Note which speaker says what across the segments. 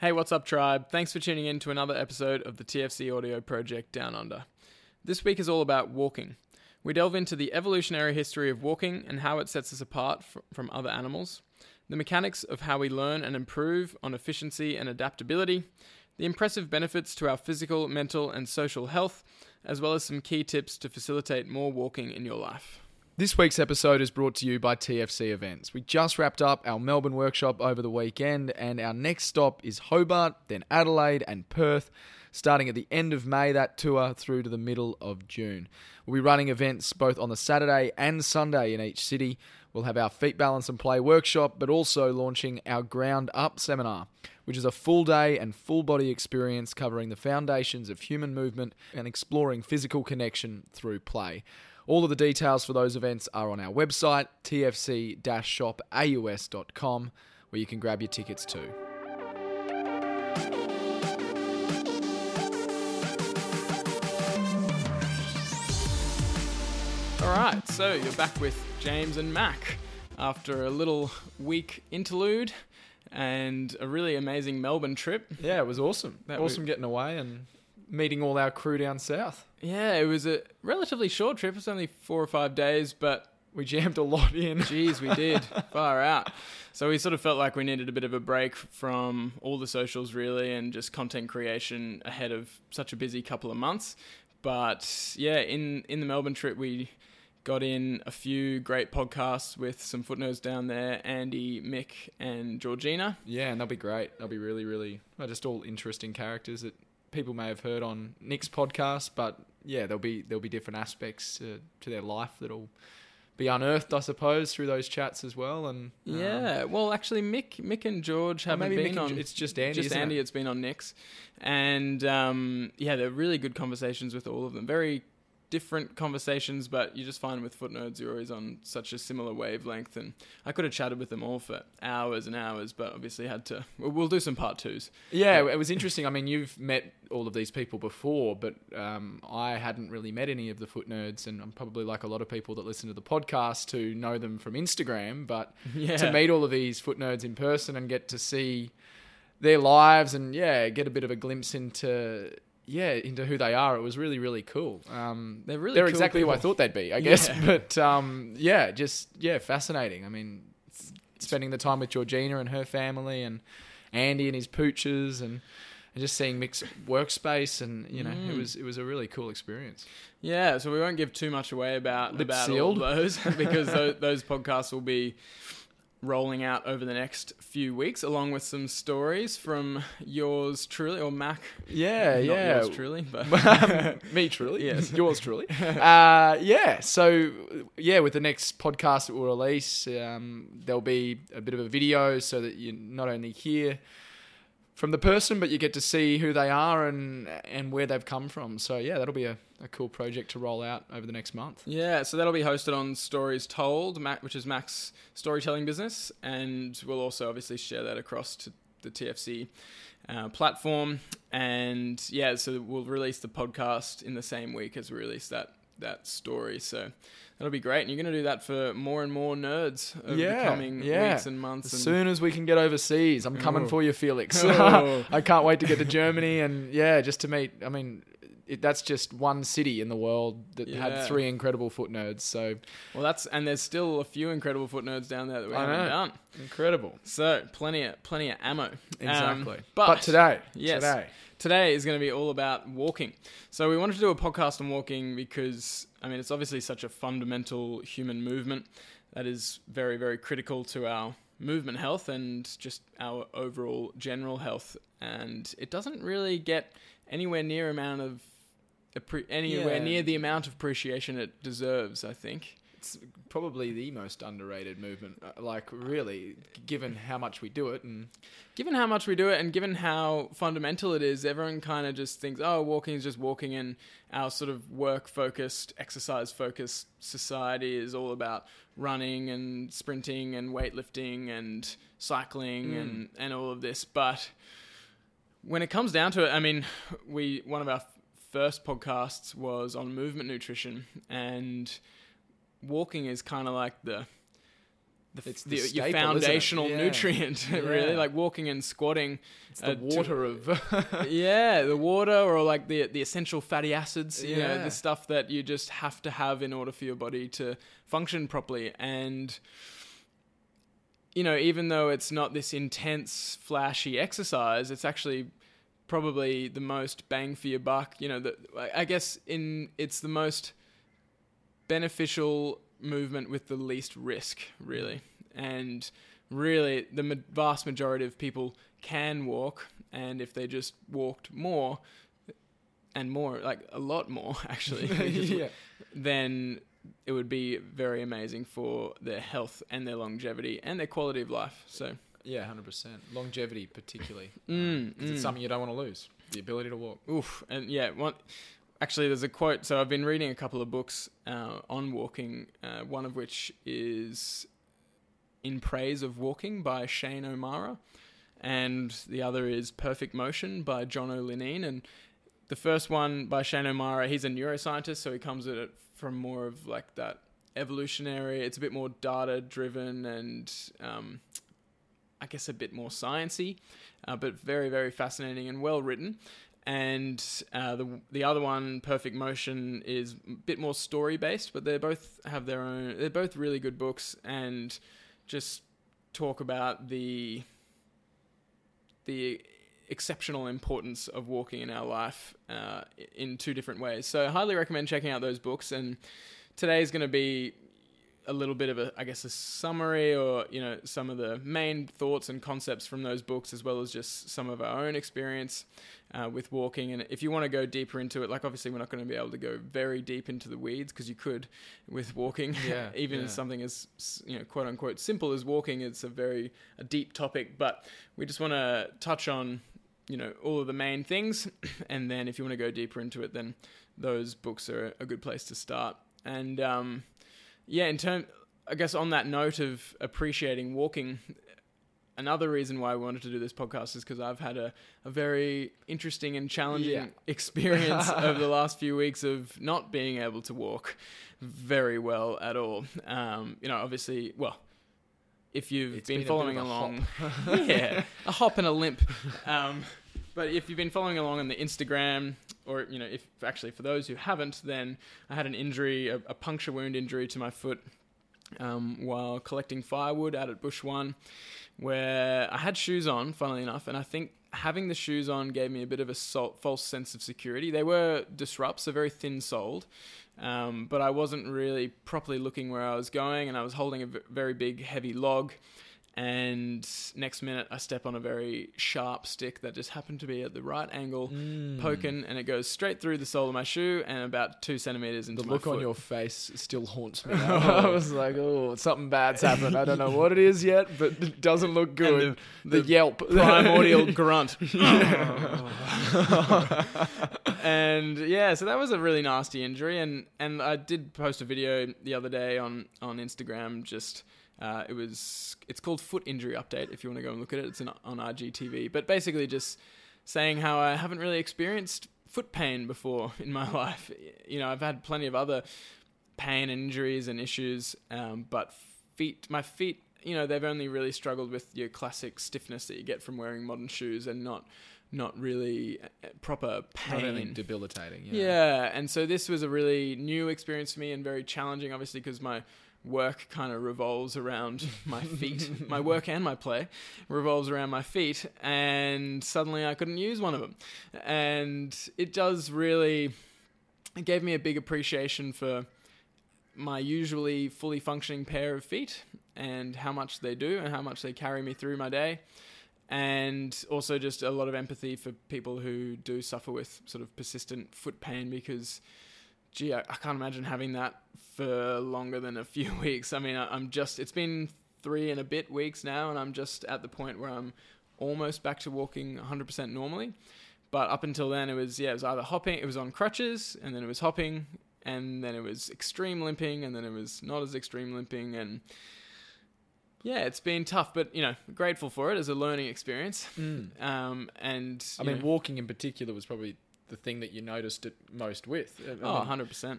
Speaker 1: Hey, what's up, tribe? Thanks for tuning in to another episode of the TFC Audio Project Down Under. This week is all about walking. We delve into the evolutionary history of walking and how it sets us apart fr- from other animals, the mechanics of how we learn and improve on efficiency and adaptability, the impressive benefits to our physical, mental, and social health, as well as some key tips to facilitate more walking in your life.
Speaker 2: This week's episode is brought to you by TFC Events. We just wrapped up our Melbourne workshop over the weekend, and our next stop is Hobart, then Adelaide and Perth, starting at the end of May, that tour through to the middle of June. We'll be running events both on the Saturday and Sunday in each city. We'll have our feet balance and play workshop, but also launching our ground up seminar, which is a full day and full body experience covering the foundations of human movement and exploring physical connection through play. All of the details for those events are on our website, tfc-shopaus.com, where you can grab your tickets too.
Speaker 1: All right, so you're back with James and Mac after a little week interlude and a really amazing Melbourne trip.
Speaker 2: Yeah, it was awesome.
Speaker 1: That
Speaker 2: awesome getting away and meeting all our crew down south.
Speaker 1: Yeah, it was a relatively short trip. It was only four or five days, but
Speaker 2: We jammed a lot in.
Speaker 1: geez, we did far out. So we sort of felt like we needed a bit of a break from all the socials, really, and just content creation ahead of such a busy couple of months. But yeah, in in the Melbourne trip, we got in a few great podcasts with some foot nerds down there Andy, Mick, and Georgina.
Speaker 2: Yeah, and they'll be great. They'll be really, really, just all interesting characters that people may have heard on Nick's podcast, but yeah, there'll be there'll be different aspects uh, to their life that'll be unearthed, I suppose, through those chats as well. And um,
Speaker 1: Yeah, well, actually, Mick, Mick and George haven't
Speaker 2: maybe
Speaker 1: been on.
Speaker 2: It's just Andy.
Speaker 1: just Andy.
Speaker 2: It?
Speaker 1: It's been on Nick's, and um, yeah, they're really good conversations with all of them. Very different conversations, but you just find with foot nerds you're always on such a similar wavelength. And I could have chatted with them all for hours and hours, but obviously had to. We'll, we'll do some part twos.
Speaker 2: Yeah, it was interesting. I mean, you've met all of these people before, but um, I hadn't really met any of the foot nerds, and I'm probably like a lot of people that listen to the podcast to know them from Instagram. But
Speaker 1: Yeah,
Speaker 2: to meet all of these foot nerds in person and get to see their lives and yeah, get a bit of a glimpse into yeah into who they are, it was really really cool. Um,
Speaker 1: They're really
Speaker 2: they're
Speaker 1: cool
Speaker 2: exactly who I thought they'd be, I guess.
Speaker 1: Yeah.
Speaker 2: But um, yeah, just yeah, fascinating. I mean, spending the time with Georgina and her family, and Andy and his pooches, and, and just seeing Mick's workspace, and you know, it
Speaker 1: Mm.
Speaker 2: was it was a really cool experience.
Speaker 1: Yeah, so we won't give too much away about
Speaker 2: Lip
Speaker 1: about
Speaker 2: sealed.
Speaker 1: all those because those, those podcasts will be rolling out over the next few weeks, along with some stories from yours truly or Mac.
Speaker 2: Yeah,
Speaker 1: Not
Speaker 2: yeah.
Speaker 1: yours truly, but
Speaker 2: Me truly,
Speaker 1: Yes.
Speaker 2: yours truly. uh, yeah, so yeah, with the next podcast that we'll release, um, there'll be a bit of a video so that you not only hear from the person, but you get to see who they are and and where they've come from. So yeah, that'll be a, a cool project to roll out over the next month.
Speaker 1: yeah, so that'll be hosted on Stories Told, which is Mac's storytelling business, and we'll also obviously share that across to the TFC uh, platform. And yeah, so we'll release the podcast in the same week as we release that that story. So that'll be great. And you're going to do that for more and more nerds over
Speaker 2: Yeah,
Speaker 1: the coming
Speaker 2: yeah.
Speaker 1: weeks and months.
Speaker 2: As
Speaker 1: and
Speaker 2: soon as we can get overseas, I'm coming
Speaker 1: Oh.
Speaker 2: for you, Felix.
Speaker 1: Oh.
Speaker 2: I can't wait to get to Germany and yeah, just to meet. I mean, it, that's just one city in the world that
Speaker 1: Yeah.
Speaker 2: had three incredible foot nerds. So
Speaker 1: Well, that's and there's still a few incredible foot nerds down there that we
Speaker 2: I
Speaker 1: haven't
Speaker 2: know.
Speaker 1: done.
Speaker 2: incredible.
Speaker 1: So plenty of plenty of ammo. Um,
Speaker 2: Exactly.
Speaker 1: but,
Speaker 2: but, today,
Speaker 1: yes.
Speaker 2: today,
Speaker 1: today is going to be all about walking. So we wanted to do a podcast on walking because I mean it's obviously such a fundamental human movement that is very very critical to our movement health and just our overall general health and it doesn't really get anywhere near amount of appre- anywhere
Speaker 2: Yeah.
Speaker 1: near the amount of appreciation it deserves, I think.
Speaker 2: It's probably the most underrated movement. uh, Like really, given how much we do it, and
Speaker 1: given how much we do it and given how fundamental it is, everyone kind of just thinks, oh, walking is just walking, and our sort of work focused, exercise focused society is all about running and sprinting and weightlifting and cycling
Speaker 2: Mm.
Speaker 1: and, and all of this. But when it comes down to it, I mean, we one of our first podcasts was on movement nutrition, and walking is kind of like the the,
Speaker 2: It's
Speaker 1: the,
Speaker 2: the
Speaker 1: your
Speaker 2: staple, it?
Speaker 1: foundational
Speaker 2: Yeah.
Speaker 1: nutrient, really. Like walking and squatting.
Speaker 2: It's the
Speaker 1: uh, to-
Speaker 2: water of.
Speaker 1: yeah, the water or like the the essential fatty acids, you know, the stuff that you just have to have in order for your body to function properly. And you know, even though it's not this intense, flashy exercise, it's actually probably the most bang for your buck. You know, the, I guess in it's the most beneficial movement with the least risk, really. And really, the vast majority of people can walk, and if they just walked more and more, like a lot more, actually,
Speaker 2: yeah.
Speaker 1: then it would be very amazing for their health and their longevity and their quality of life. So,
Speaker 2: Yeah, hundred percent. Longevity, particularly,
Speaker 1: Mm,
Speaker 2: it's
Speaker 1: mm.
Speaker 2: something you don't want to lose. The ability to walk.
Speaker 1: Oof, and yeah, one. Actually, there's a quote. So I've been reading a couple of books uh, on walking. Uh, one of which is "In Praise of Walking" by Shane O'Mara, and the other is "Perfect Motion" by Jono Lineen. And the first one by Shane O'Mara, he's a neuroscientist, so he comes at it from more of like that evolutionary. It's a bit more data driven and um, I guess a bit more sciency, uh, but very very fascinating and well written. And uh, the the other one, Perfect Motion, is a bit more story based, but they both have their own. They're both really good books and just talk about the the exceptional importance of walking in our life uh, in two different ways. So I highly recommend checking out those books. And today is going to be a little bit of a, I guess, a summary or you know some of the main thoughts and concepts from those books, as well as just some of our own experience uh, with walking. And if you want to go deeper into it, like obviously we're not going to be able to go very deep into the weeds because you could with walking.
Speaker 2: Yeah,
Speaker 1: even
Speaker 2: yeah.
Speaker 1: something as you know quote unquote simple as walking, it's a very a deep topic. But we just want to touch on you know all of the main things, and then if you want to go deeper into it, then those books are a good place to start. And um, yeah, in term, I guess on that note of appreciating walking, another reason why I wanted to do this podcast is because I've had a, a very interesting and challenging
Speaker 2: Yeah.
Speaker 1: experience over the last few weeks of not being able to walk very well at all. Um, you know, obviously, well, if you've been
Speaker 2: been
Speaker 1: following along, yeah, a hop and a limp. Um, but if you've been following along on the Instagram, or you know, if actually for those who haven't, then I had an injury, a, a puncture wound injury to my foot um, while collecting firewood out at Bush One, where I had shoes on, funnily enough, and I think having the shoes on gave me a bit of a false sense of security. They were disrupts, so very thin soled, um, but I wasn't really properly looking where I was going, and I was holding a v- very big, heavy log. And next minute, I step on a very sharp stick that just happened to be at the right angle,
Speaker 2: Mm.
Speaker 1: poking, and it goes straight through the sole of my shoe and about two centimeters into my foot.
Speaker 2: The
Speaker 1: my
Speaker 2: look on your face still haunts me. I was like, oh, something bad's happened. I don't know what it is yet, but it doesn't look good. the,
Speaker 1: the
Speaker 2: yelp.
Speaker 1: primordial grunt. and yeah, so that was a really nasty injury, and and I did post a video the other day on on Instagram. Just uh, it was it's called Foot Injury Update. If you want to go and look at it, it's in, on IGTV. But basically, just saying how I haven't really experienced foot pain before in my life. You know, I've had plenty of other pain and injuries and issues, um, but feet, my feet, you know, they've only really struggled with your classic stiffness that you get from wearing modern shoes and not, not really uh, proper
Speaker 2: Not anything debilitating.
Speaker 1: Yeah.
Speaker 2: Yeah.
Speaker 1: and so this was a really new experience for me and very challenging, obviously, because my work kind of revolves around my feet. my work and my play revolves around my feet, and suddenly I couldn't use one of them. And it does really, it gave me a big appreciation for my usually fully functioning pair of feet and how much they do and how much they carry me through my day and also just a lot of empathy for people who do suffer with sort of persistent foot pain because gee I, I can't imagine having that for longer than a few weeks. I mean I, i'm just it's been three and a bit weeks now and i'm just at the point where i'm almost back to walking 100% normally. But up until then it was yeah it was either hopping it was on crutches and then it was hopping and then it was extreme limping and then it was not as extreme limping and yeah it's been tough but you know grateful for it as a learning experience.
Speaker 2: Mm.
Speaker 1: um, and
Speaker 2: I mean,
Speaker 1: know,
Speaker 2: walking in particular was probably the thing that you noticed it most with. I
Speaker 1: Oh,
Speaker 2: mean,
Speaker 1: 100%.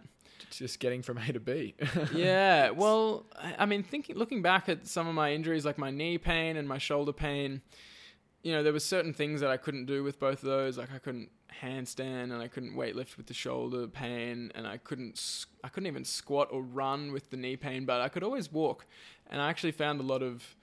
Speaker 2: just getting from A to B.
Speaker 1: yeah, well, I I mean, thinking, looking back at some of my injuries, like my knee pain and my shoulder pain, you know, there were certain things that I couldn't do with both of those. Like I couldn't handstand and I couldn't weightlift with the shoulder pain, and I couldn't, I couldn't even squat or run with the knee pain, but I could always walk. And I actually found a lot of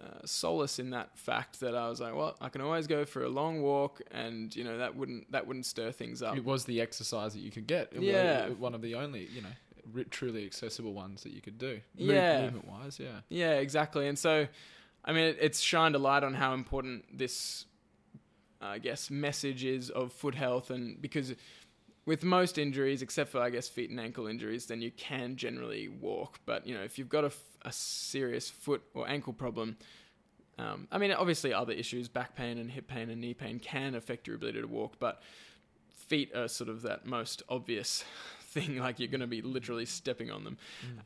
Speaker 1: uh, solace in that fact that I was like, well, I can always go for a long walk, and you know that wouldn't that wouldn't stir things up.
Speaker 2: it was the exercise that you could get. It was
Speaker 1: Yeah.
Speaker 2: one of the only, you know, truly accessible ones that you could do.
Speaker 1: Yeah.
Speaker 2: movement wise, yeah.
Speaker 1: Yeah, exactly. And so, I mean, it, it's shined a light on how important this, I guess, message is of foot health. And because with most injuries, except for, I guess, feet and ankle injuries, then you can generally walk. But, you know, if you've got a, f- a serious foot or ankle problem, um, I mean, obviously, other issues, back pain and hip pain and knee pain, can affect your ability to walk. But feet are sort of that most obvious thing, like you're going to be literally stepping on them.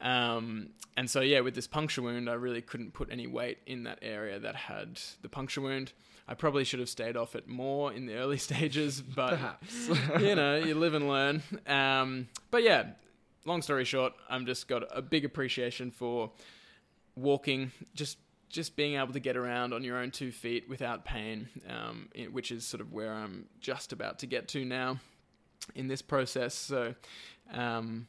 Speaker 1: Um, and so, yeah, with this puncture wound, I really couldn't put any weight in that area that had the puncture wound. I probably should have stayed off it more in the early stages, but
Speaker 2: Perhaps.
Speaker 1: you know, you live and learn. Um, but yeah, long story short, I'm just got a big appreciation for walking, just just being able to get around on your own two feet without pain, um, which is sort of where I'm just about to get to now in this process. So, um,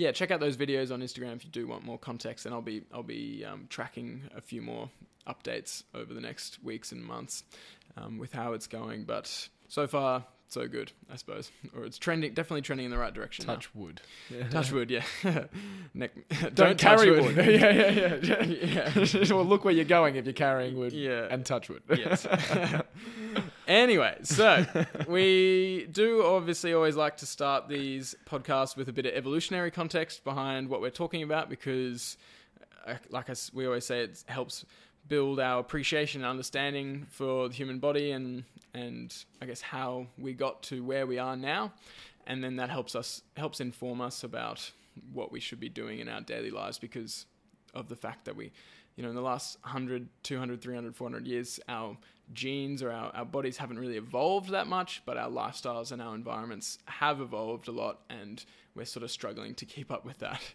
Speaker 1: yeah, check out those videos on Instagram if you do want more context, and I'll be I'll be um, tracking a few more updates over the next weeks and months um, with how it's going. But so far, so good, I suppose, or it's trending, definitely trending in the right direction. now.
Speaker 2: Touch wood.
Speaker 1: touch wood, yeah. Neck,
Speaker 2: Don't,
Speaker 1: touch
Speaker 2: carry wood. yeah, yeah, yeah.
Speaker 1: yeah,
Speaker 2: well, look where you're going if you're carrying wood
Speaker 1: yeah.
Speaker 2: and touch wood.
Speaker 1: yes. Anyway, so we do obviously always like to start these podcasts with a bit of evolutionary context behind what we're talking about because, uh, like I we always say, it helps build our appreciation and understanding for the human body and and I guess how we got to where we are now, and then that helps us helps inform us about what we should be doing in our daily lives because of the fact that we you know, in the last 100, 200, 300, 400 years, our genes or our, our bodies haven't really evolved that much, but our lifestyles and our environments have evolved a lot, and we're sort of struggling to keep up with that.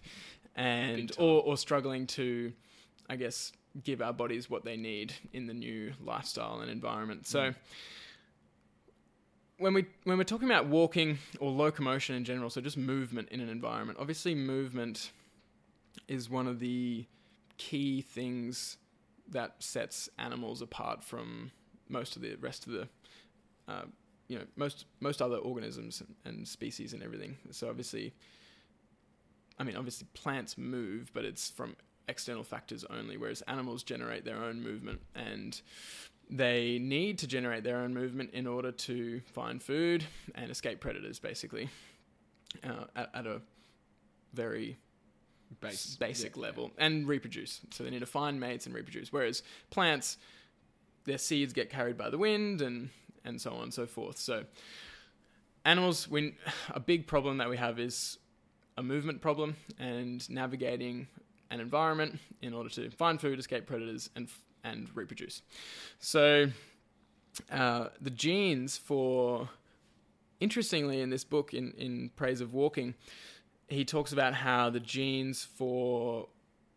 Speaker 1: And, or, or struggling to, I guess, give our bodies what they need in the new lifestyle and environment. So, mm. when we when we're talking about walking or locomotion in general, so just movement in an environment, obviously movement is one of the key things that sets animals apart from most of the rest of the uh, you know most most other organisms and species and everything. So obviously, I mean obviously plants move, but it's from external factors only, whereas animals generate their own movement and they need to generate their own movement in order to find food and escape predators, basically, uh, at, at a very
Speaker 2: Base.
Speaker 1: basic
Speaker 2: Yeah,
Speaker 1: level and reproduce. So they need to find mates and reproduce. Whereas plants, their seeds get carried by the wind and and so on and so forth. So animals, when a big problem that we have is a movement problem and navigating an environment in order to find food, escape predators, and and reproduce. So uh, the genes for interestingly in this book in in praise of walking he talks about how the genes for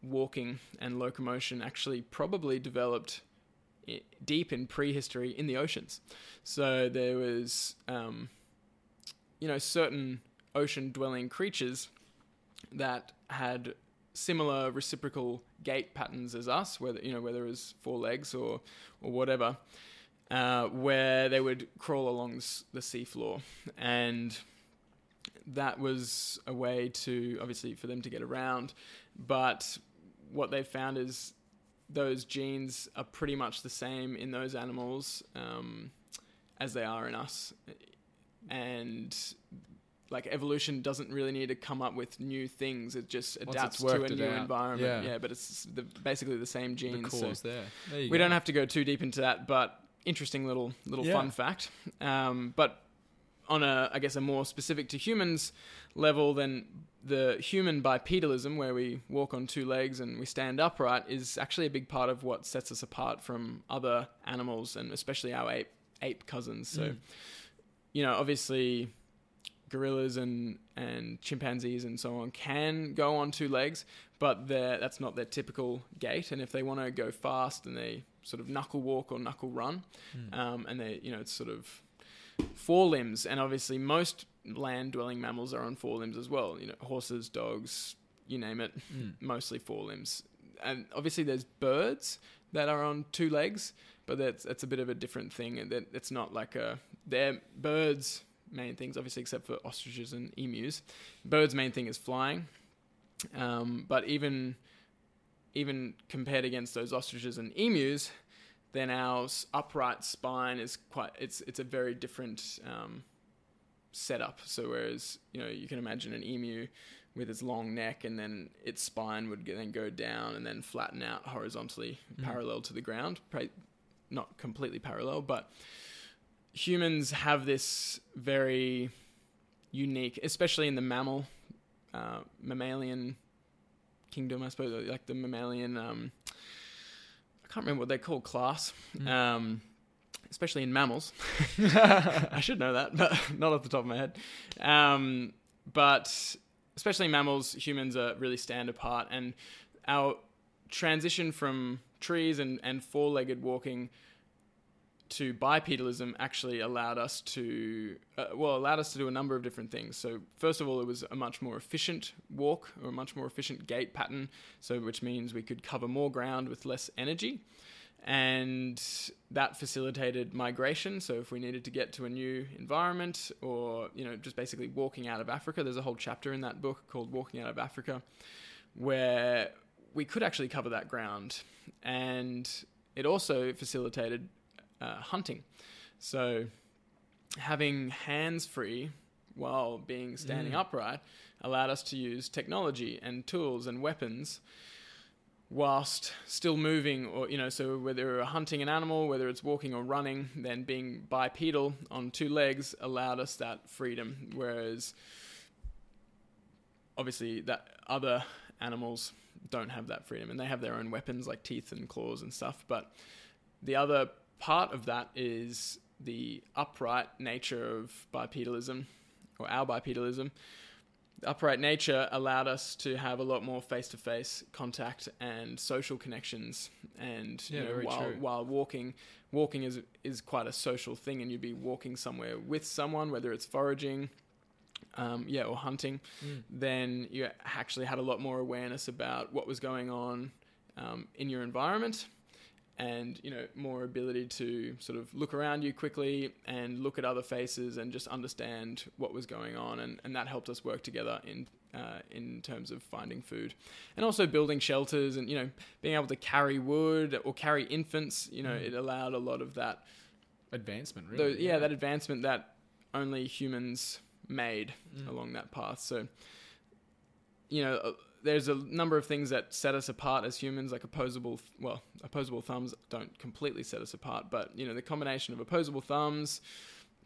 Speaker 1: walking and locomotion actually probably developed deep in prehistory in the oceans. So there was, um, you know, certain ocean-dwelling creatures that had similar reciprocal gait patterns as us, whether you know whether it was four legs or or whatever, uh, where they would crawl along the seafloor and that was a way to obviously for them to get around but what they've found is those genes are pretty much the same in those animals um, as they are in us and like evolution doesn't really need to come up with new things it just adapts to a new environment
Speaker 2: yeah.
Speaker 1: yeah, but it's the, basically the same
Speaker 2: The
Speaker 1: genes so
Speaker 2: cause there. there
Speaker 1: we
Speaker 2: go.
Speaker 1: don't have to go too deep into that, but interesting little little
Speaker 2: Yeah.
Speaker 1: fun fact. Um, but on a, I guess, a more specific to humans level, then the human bipedalism, where we walk on two legs and we stand upright, is actually a big part of what sets us apart from other animals and especially our ape ape cousins. So.
Speaker 2: Mm.
Speaker 1: you know, obviously gorillas and and chimpanzees and so on can go on two legs, but that's not their typical gait. And if they want to go fast, and they sort of knuckle walk or knuckle run, um, and they you know it's sort of four limbs. And obviously most land dwelling mammals are on four limbs as well. You know, horses, dogs, you name it,
Speaker 2: Mm.
Speaker 1: mostly four limbs. And obviously there's birds that are on two legs, but that's that's a bit of a different thing. And that it's not like a they're birds main things, obviously except for ostriches and emus. Birds' main thing is flying, um, but even even compared against those ostriches and emus, then our upright spine is quite it's it's a very different um, setup. So whereas you know you can imagine an emu with its long neck and then its spine would then go down and then flatten out horizontally
Speaker 2: Mm.
Speaker 1: parallel to the ground, not completely parallel, but humans have this very unique, especially in the mammal, uh, mammalian kingdom, I suppose, like the mammalian. Um, I can't remember what they're called, class.
Speaker 2: Mm.
Speaker 1: Um, especially in mammals. I should know that, but not off the top of my head. Um, but especially in mammals, humans are really stand apart, and our transition from trees and, and four legged walking to bipedalism actually allowed us to uh, well allowed us to do a number of different things. So first of all it was a much more efficient walk or a much more efficient gait pattern so which means we could cover more ground with less energy. And that facilitated migration. So if we needed to get to a new environment or you know just basically walking out of africa there's a whole chapter in that book called walking out of africa where we could actually cover that ground. And it also facilitated uh, hunting so having hands free while being standing
Speaker 2: Mm.
Speaker 1: upright allowed us to use technology and tools and weapons whilst still moving or you know so whether we're hunting an animal whether it's walking or running then being bipedal on two legs allowed us that freedom whereas obviously that other animals don't have that freedom and they have their own weapons like teeth and claws and stuff but the other part of that is the upright nature of bipedalism or our bipedalism the upright nature allowed us to have a lot more face-to-face contact and social connections and you know, while
Speaker 2: true.
Speaker 1: while walking walking is is quite a social thing and you'd be walking somewhere with someone whether it's foraging um, yeah or hunting
Speaker 2: Mm.
Speaker 1: then you actually had a lot more awareness about what was going on um, in your environment and you know more ability to sort of look around you quickly and look at other faces and just understand what was going on and, and that helped us work together in uh, in terms of finding food and also building shelters and you know being able to carry wood or carry infants you know
Speaker 2: Mm.
Speaker 1: it allowed a lot of that
Speaker 2: Advancement, really.
Speaker 1: yeah, that advancement that only humans made
Speaker 2: Mm.
Speaker 1: along that path. So, you know, there's a number of things that set us apart as humans, like opposable, well, opposable thumbs don't completely set us apart, but, you know, the combination of opposable thumbs,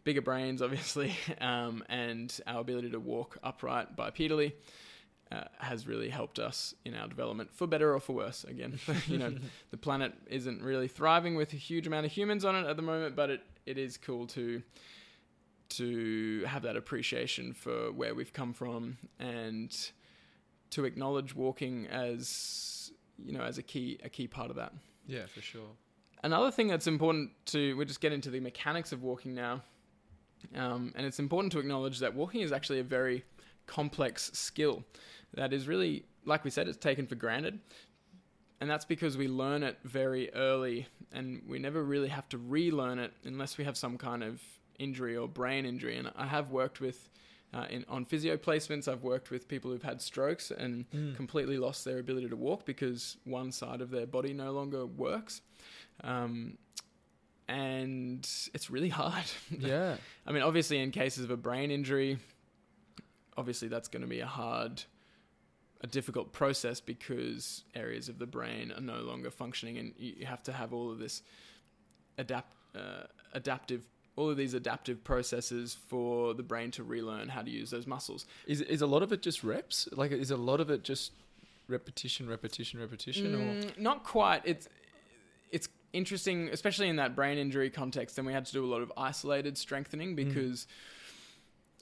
Speaker 1: bigger brains, obviously, um, and our ability to walk upright bipedally. Uh, has really helped us in our development for better or for worse. Again, you know, the planet isn't really thriving with a huge amount of humans on it at the moment, but it, it is cool to to have that appreciation for where we've come from and to acknowledge walking as you know as a key a key part of that.
Speaker 2: yeah, for sure.
Speaker 1: Another thing that's important to we just get into the mechanics of walking now, um, and it's important to acknowledge that walking is actually a very complex skill that is really, like we said, it's taken for granted, and that's because we learn it very early, and we never really have to relearn it unless we have some kind of injury or brain injury. And I have worked with. Uh, in, on physio placements, I've worked with people who've had strokes and
Speaker 2: Mm.
Speaker 1: completely lost their ability to walk because one side of their body no longer works. Um, and it's really hard.
Speaker 2: Yeah.
Speaker 1: I mean, obviously, in cases of a brain injury, obviously that's going to be a hard, a difficult process because areas of the brain are no longer functioning, and you, have to have all of this adapt, uh, adaptive, all of these adaptive processes for the brain to relearn how to use those muscles.
Speaker 2: Is is a lot of it just reps? Like, is a lot of it just repetition, repetition, repetition? Or
Speaker 1: Mm, not quite. It's it's interesting, especially in that brain injury context. Then we had to do a lot of isolated strengthening because,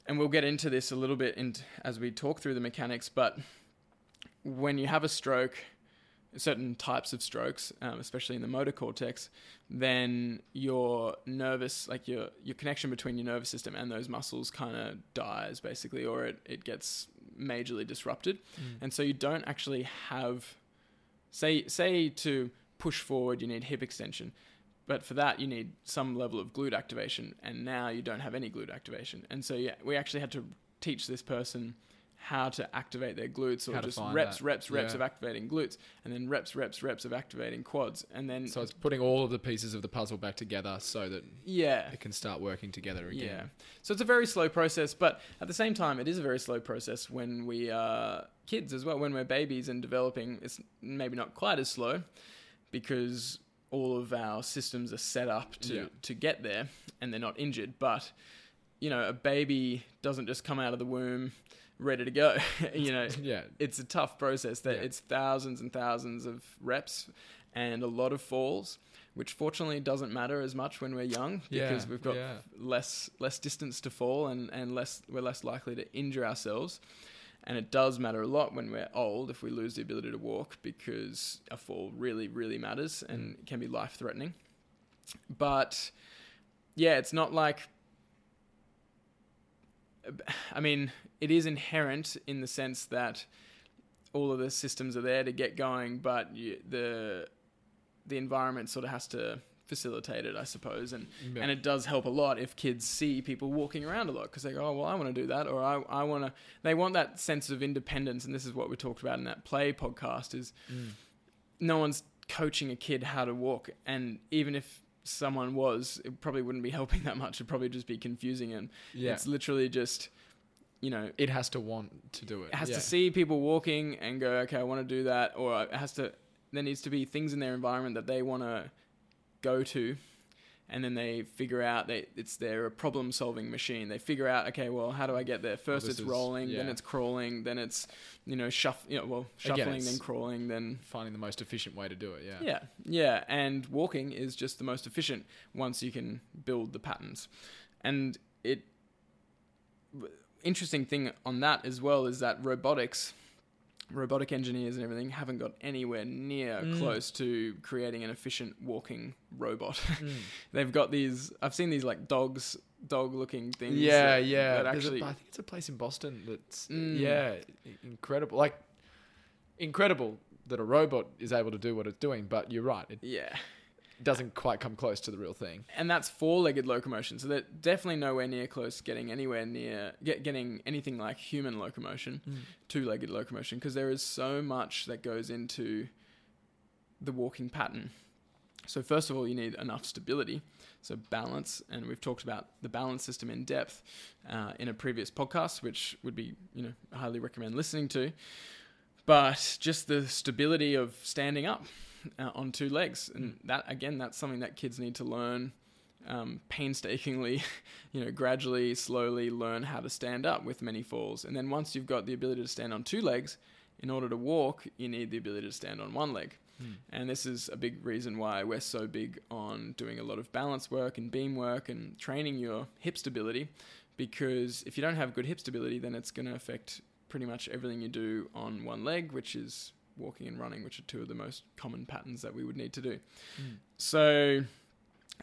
Speaker 1: and we'll get into this a little bit in, as we talk through the mechanics. But when you have a stroke, certain types of strokes, um, especially in the motor cortex, then your nervous, like your your connection between your nervous system and those muscles, kind of dies basically, or it it gets majorly disrupted, and so you don't actually have, say say to push forward, you need hip extension. But for that, you need some level of glute activation, and now you don't have any glute activation. And so, yeah, we actually had to teach this person how to activate their glutes, or just reps,
Speaker 2: that.
Speaker 1: reps, reps
Speaker 2: Yeah.
Speaker 1: of activating glutes, and then reps, reps, reps of activating quads, and then
Speaker 2: So it's putting all of the pieces of the puzzle back together so that
Speaker 1: yeah,
Speaker 2: it can start working together again.
Speaker 1: yeah. So it's a very slow process, but at the same time, it is a very slow process when we are kids as well. When we're babies and developing, it's maybe not quite as slow because all of our systems are set up to,
Speaker 2: Yeah.
Speaker 1: to get there and they're not injured. But, you know, a baby doesn't just come out of the womb ready to go. you know,
Speaker 2: Yeah.
Speaker 1: it's a tough process that
Speaker 2: Yeah.
Speaker 1: it's thousands and thousands of reps and a lot of falls which fortunately doesn't matter as much when we're young because
Speaker 2: Yeah,
Speaker 1: we've got
Speaker 2: yeah.
Speaker 1: less less distance to fall and, and less we're less likely to injure ourselves and it does matter a lot when we're old if we lose the ability to walk because a fall really really matters and
Speaker 2: Mm.
Speaker 1: can be life threatening but yeah it's not like I mean, it is inherent in the sense that all of the systems are there to get going, but you, the the environment sort of has to facilitate it, I suppose, and
Speaker 2: Yeah.
Speaker 1: and it does help a lot if kids see people walking around a lot because they go, oh well, I want to do that, or I I want to. They want that sense of independence, and this is what we talked about in that play podcast: is
Speaker 2: Mm.
Speaker 1: no one's coaching a kid how to walk, and even if someone was, it probably wouldn't be helping that much. It'd probably just be confusing and
Speaker 2: Yeah.
Speaker 1: it's literally just, you know,
Speaker 2: it has to want to do it.
Speaker 1: it has
Speaker 2: yeah.
Speaker 1: to see people walking and go, okay, I want to do that, or it has to. There needs to be things in their environment that they want to go to, and then they figure out they it's their problem solving machine. They figure out, okay, well, how do I get there? First,
Speaker 2: this
Speaker 1: it's
Speaker 2: is-
Speaker 1: rolling, then it's crawling, then it's you know shuff, you know, well, shuffling,
Speaker 2: it's-
Speaker 1: then crawling, then
Speaker 2: finding the most efficient way to do it. Yeah.
Speaker 1: yeah, yeah, and walking is just the most efficient once you can build the patterns. And it interesting thing on that as well is that robotics robotic engineers and everything haven't got anywhere near
Speaker 2: Mm.
Speaker 1: close to creating an efficient walking robot.
Speaker 2: Mm.
Speaker 1: They've got these I've seen these like dogs dog looking things.
Speaker 2: Yeah,
Speaker 1: that-
Speaker 2: yeah.
Speaker 1: that actually
Speaker 2: I think it's a place in Boston that's
Speaker 1: Mm.
Speaker 2: yeah, incredible. Like incredible that a robot is able to do what it's doing, but you're right, it
Speaker 1: yeah.
Speaker 2: Doesn't quite come close to the real thing.
Speaker 1: and that's four-legged locomotion. So they're definitely nowhere near close getting anywhere near get, getting anything like human locomotion, two-legged locomotion, because there is so much that goes into the walking pattern. So first of all, you need enough stability, so balance, and we've talked about the balance system in depth uh, in a previous podcast, which would be you know highly recommend listening to. But just the stability of standing up uh, on two legs, and that again, that's something that kids need to learn um, painstakingly, you know, gradually, slowly learn how to stand up with many falls. And then once you've got the ability to stand on two legs, in order to walk, you need the ability to stand on one leg. And this is a big reason why we're so big on doing a lot of balance work and beam work and training your hip stability. Because if you don't have good hip stability, then it's going to affect pretty much everything you do on one leg, which is walking and running, which are two of the most common patterns that we would need to do. So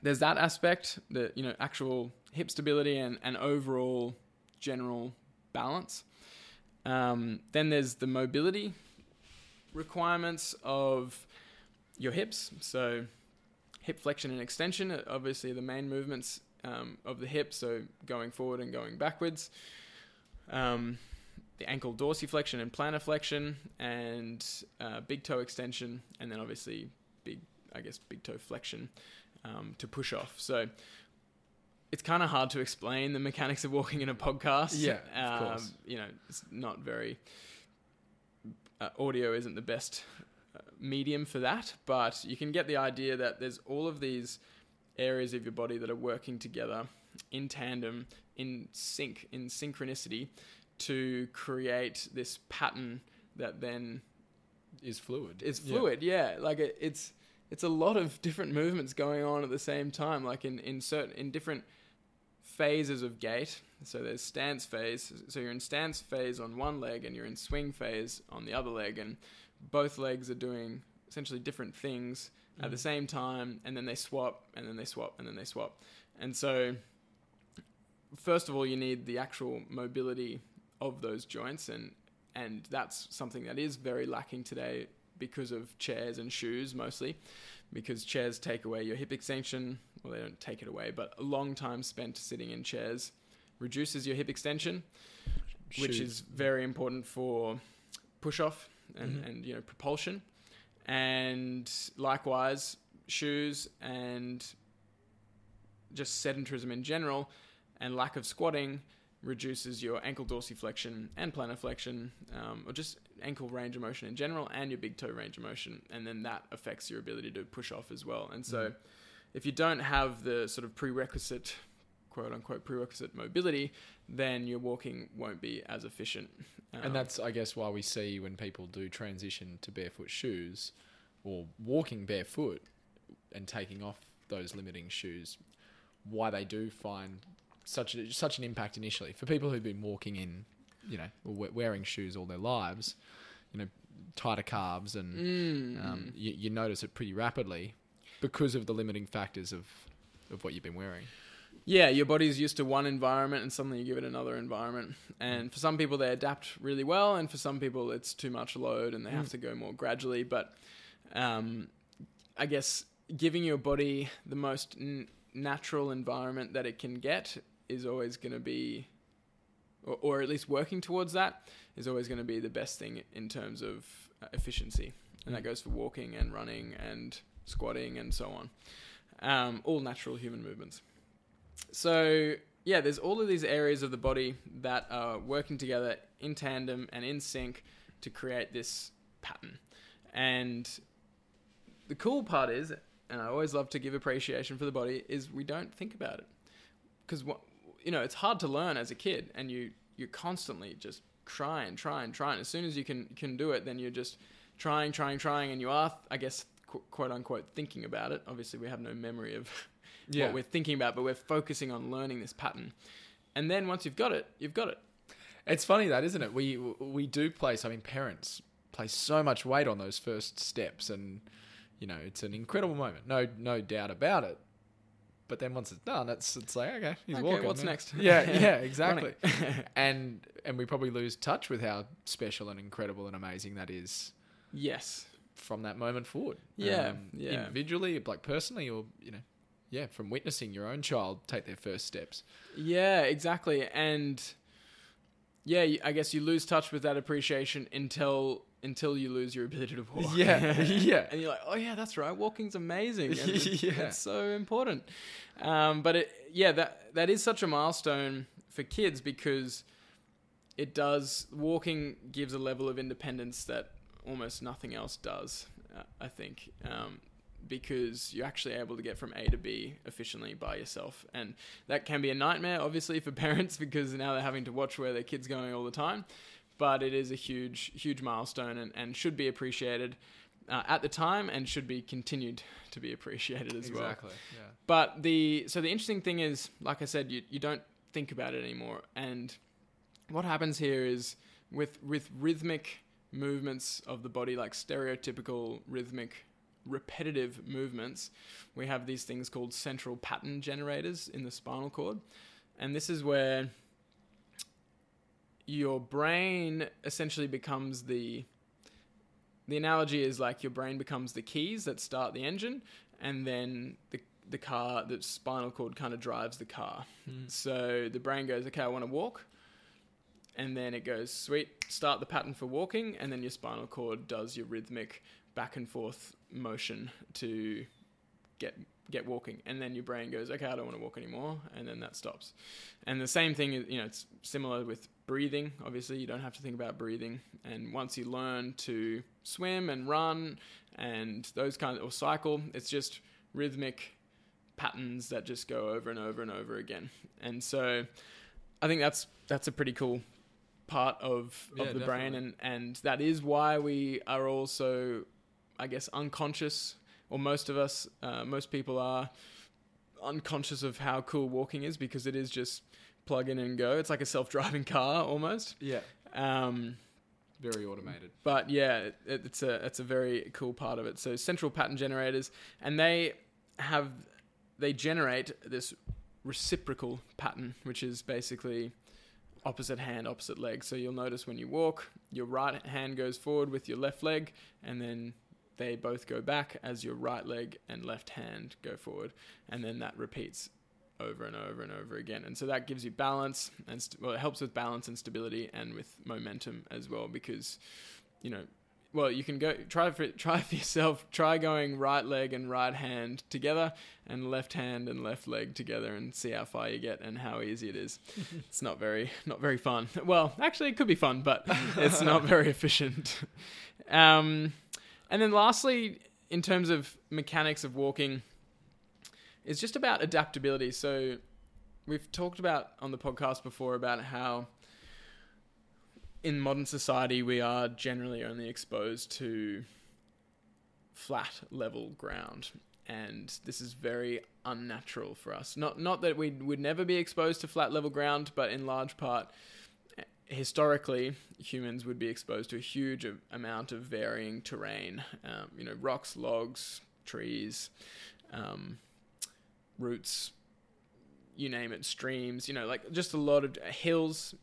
Speaker 1: there's that aspect, the you know actual hip stability and, and overall general balance. Um, then there's the mobility requirements of your hips. So hip flexion and extension are obviously the main movements um, of the hip. So going forward and going backwards. Um, the ankle dorsiflexion and plantar flexion, and uh, big toe extension, and then obviously big, I guess, big toe flexion um, to push off. So it's kind of hard to explain the mechanics of walking in a podcast.
Speaker 2: Yeah, of
Speaker 1: um,
Speaker 2: course.
Speaker 1: You know, it's not very. Uh, audio isn't the best uh, medium for that, but you can get the idea that there's all of these areas of your body that are working together in tandem, in sync, in synchronicity, to create this pattern that then
Speaker 2: Is fluid. Yeah.
Speaker 1: fluid. Yeah, like it, it's it's a lot of different movements going on at the same time, like in in certain in different phases of gait. So there's stance phase. So you're in stance phase on one leg, and you're in swing phase on the other leg, and both legs are doing essentially different things at the mm. same time, and then they swap, and then they swap, and then they swap. And so, first of all, you need the actual mobility of those joints, and and that's something that is very lacking today because of chairs and shoes mostly, because chairs take away your hip extension. Well, they don't take it away, but a long time spent sitting in chairs reduces your hip extension, which is very important for push off and,
Speaker 2: Mhm.
Speaker 1: and you know propulsion and likewise shoes and just sedentarism in general and lack of squatting reduces your ankle dorsiflexion and plantar flexion um, or just ankle range of motion in general and your big toe range of motion and then that affects your ability to push off as well and so
Speaker 2: Mhm.
Speaker 1: if you don't have the sort of prerequisite quote unquote prerequisite mobility then your walking won't be as efficient Um,
Speaker 2: and that's, I guess, why we see when people do transition to barefoot shoes or walking barefoot and taking off those limiting shoes, why they do find such a, such an impact initially for people who've been walking in, you know, or wearing shoes all their lives, you know, tighter calves and
Speaker 1: Mm.
Speaker 2: um, you, you notice it pretty rapidly because of the limiting factors of of what you've been wearing.
Speaker 1: Yeah, your body's used to one environment and suddenly you give it another environment. And for some people, they adapt really well, and for some people, it's too much load and they have
Speaker 2: Mm.
Speaker 1: to go more gradually. But um, I guess giving your body the most n- natural environment that it can get is always going to be, or, or at least working towards that, is always going to be the best thing in terms of uh, efficiency. And that
Speaker 2: Mm.
Speaker 1: goes for walking and running and squatting and so on. Um, all natural human movements. So yeah, there's all of these areas of the body that are working together in tandem and in sync to create this pattern. And the cool part is, and I always love to give appreciation for the body, is we don't think about it because what you know, it's hard to learn as a kid, and you you're constantly just trying, trying, trying. As soon as you can can do it, then you're just trying, trying, trying, and you are, I guess, qu- quote unquote, thinking about it. Obviously, we have no memory of what we're thinking about, but we're focusing on learning this pattern. And then once you've got it, you've got it.
Speaker 2: It's funny that, isn't it? We we do place. I mean, parents place so much weight on those first steps, and you know, it's an incredible moment. No, no doubt about it. But then once it's done, it's it's like okay, he's
Speaker 1: Okay,
Speaker 2: walking.
Speaker 1: what's
Speaker 2: now.
Speaker 1: next?
Speaker 2: Yeah, yeah, exactly. And and we probably lose touch with how special and incredible and amazing that is
Speaker 1: yes.
Speaker 2: from that moment forward.
Speaker 1: Yeah,
Speaker 2: Um,
Speaker 1: yeah.
Speaker 2: Individually, like personally, or you know, yeah, from witnessing your own child take their first steps.
Speaker 1: Yeah, exactly. And yeah, I guess you lose touch with that appreciation until until you lose your ability to walk.
Speaker 2: Yeah, yeah.
Speaker 1: and you're like, oh yeah, that's right. Walking's amazing. And it's,
Speaker 2: Yeah.
Speaker 1: it's so important. Um, but it, yeah, that that is such a milestone for kids because it does walking gives a level of independence that almost nothing else does. Uh, I think. Um, because you're actually able to get from A to B efficiently by yourself. And that can be a nightmare, obviously, for parents because now they're having to watch where their kid's going all the time. But it is a huge, huge milestone and, and should be appreciated uh, at the time and should be continued to be appreciated as well.
Speaker 2: exactly. Yeah.
Speaker 1: But the so the interesting thing is, like I said, you you don't think about it anymore. And what happens here is with with rhythmic movements of the body, like stereotypical rhythmic repetitive movements, we have these things called central pattern generators in the spinal cord. And this is where your brain essentially becomes the the analogy is like your brain becomes the keys that start the engine and then the the car the spinal cord kind of drives the car.
Speaker 2: Mm.
Speaker 1: so the brain goes okay i want to walk. And then it goes sweet start the pattern for walking. And then your spinal cord does your rhythmic back and forth motion to get get walking and then your brain goes okay i don't want to walk anymore and then that stops. And the same thing is you know it's similar with breathing. Obviously you don't have to think about breathing. And once you learn to swim and run and those kinds or cycle it's just rhythmic patterns that just go over and over and over again. And so i think that's that's a pretty cool part of, of
Speaker 2: Yeah,
Speaker 1: the brain. and and that is why we are also i guess unconscious or most of us, uh, most people are unconscious of how cool walking is because it is just plug in and go. It's like a self-driving car almost.
Speaker 2: Yeah.
Speaker 1: Um,
Speaker 2: Very automated.
Speaker 1: but yeah, it, it's a it's a very cool part of it. So central pattern generators, and they have they generate this reciprocal pattern, which is basically opposite hand, opposite leg. So you'll notice when you walk, your right hand goes forward with your left leg, and then they both go back as your right leg and left hand go forward, and then that repeats over and over and over again. And so that gives you balance and st- well, it helps with balance and stability and with momentum as well because you know, well, you can go try for try for yourself. Try going right leg and right hand together, and left hand and left leg together, and see how far you get and how easy it is. it's not very not very fun. Well, actually, it could be fun, but it's not very efficient. Um, and then lastly, in terms of mechanics of walking, it's just about adaptability. So we've talked about on the podcast before about how in modern society we are generally only exposed to flat level ground and this is very unnatural for us not not that we would never be exposed to flat level ground but in large part historically humans would be exposed to a huge amount of varying terrain um, you know rocks logs trees um, roots you name it streams you know like just a lot of hills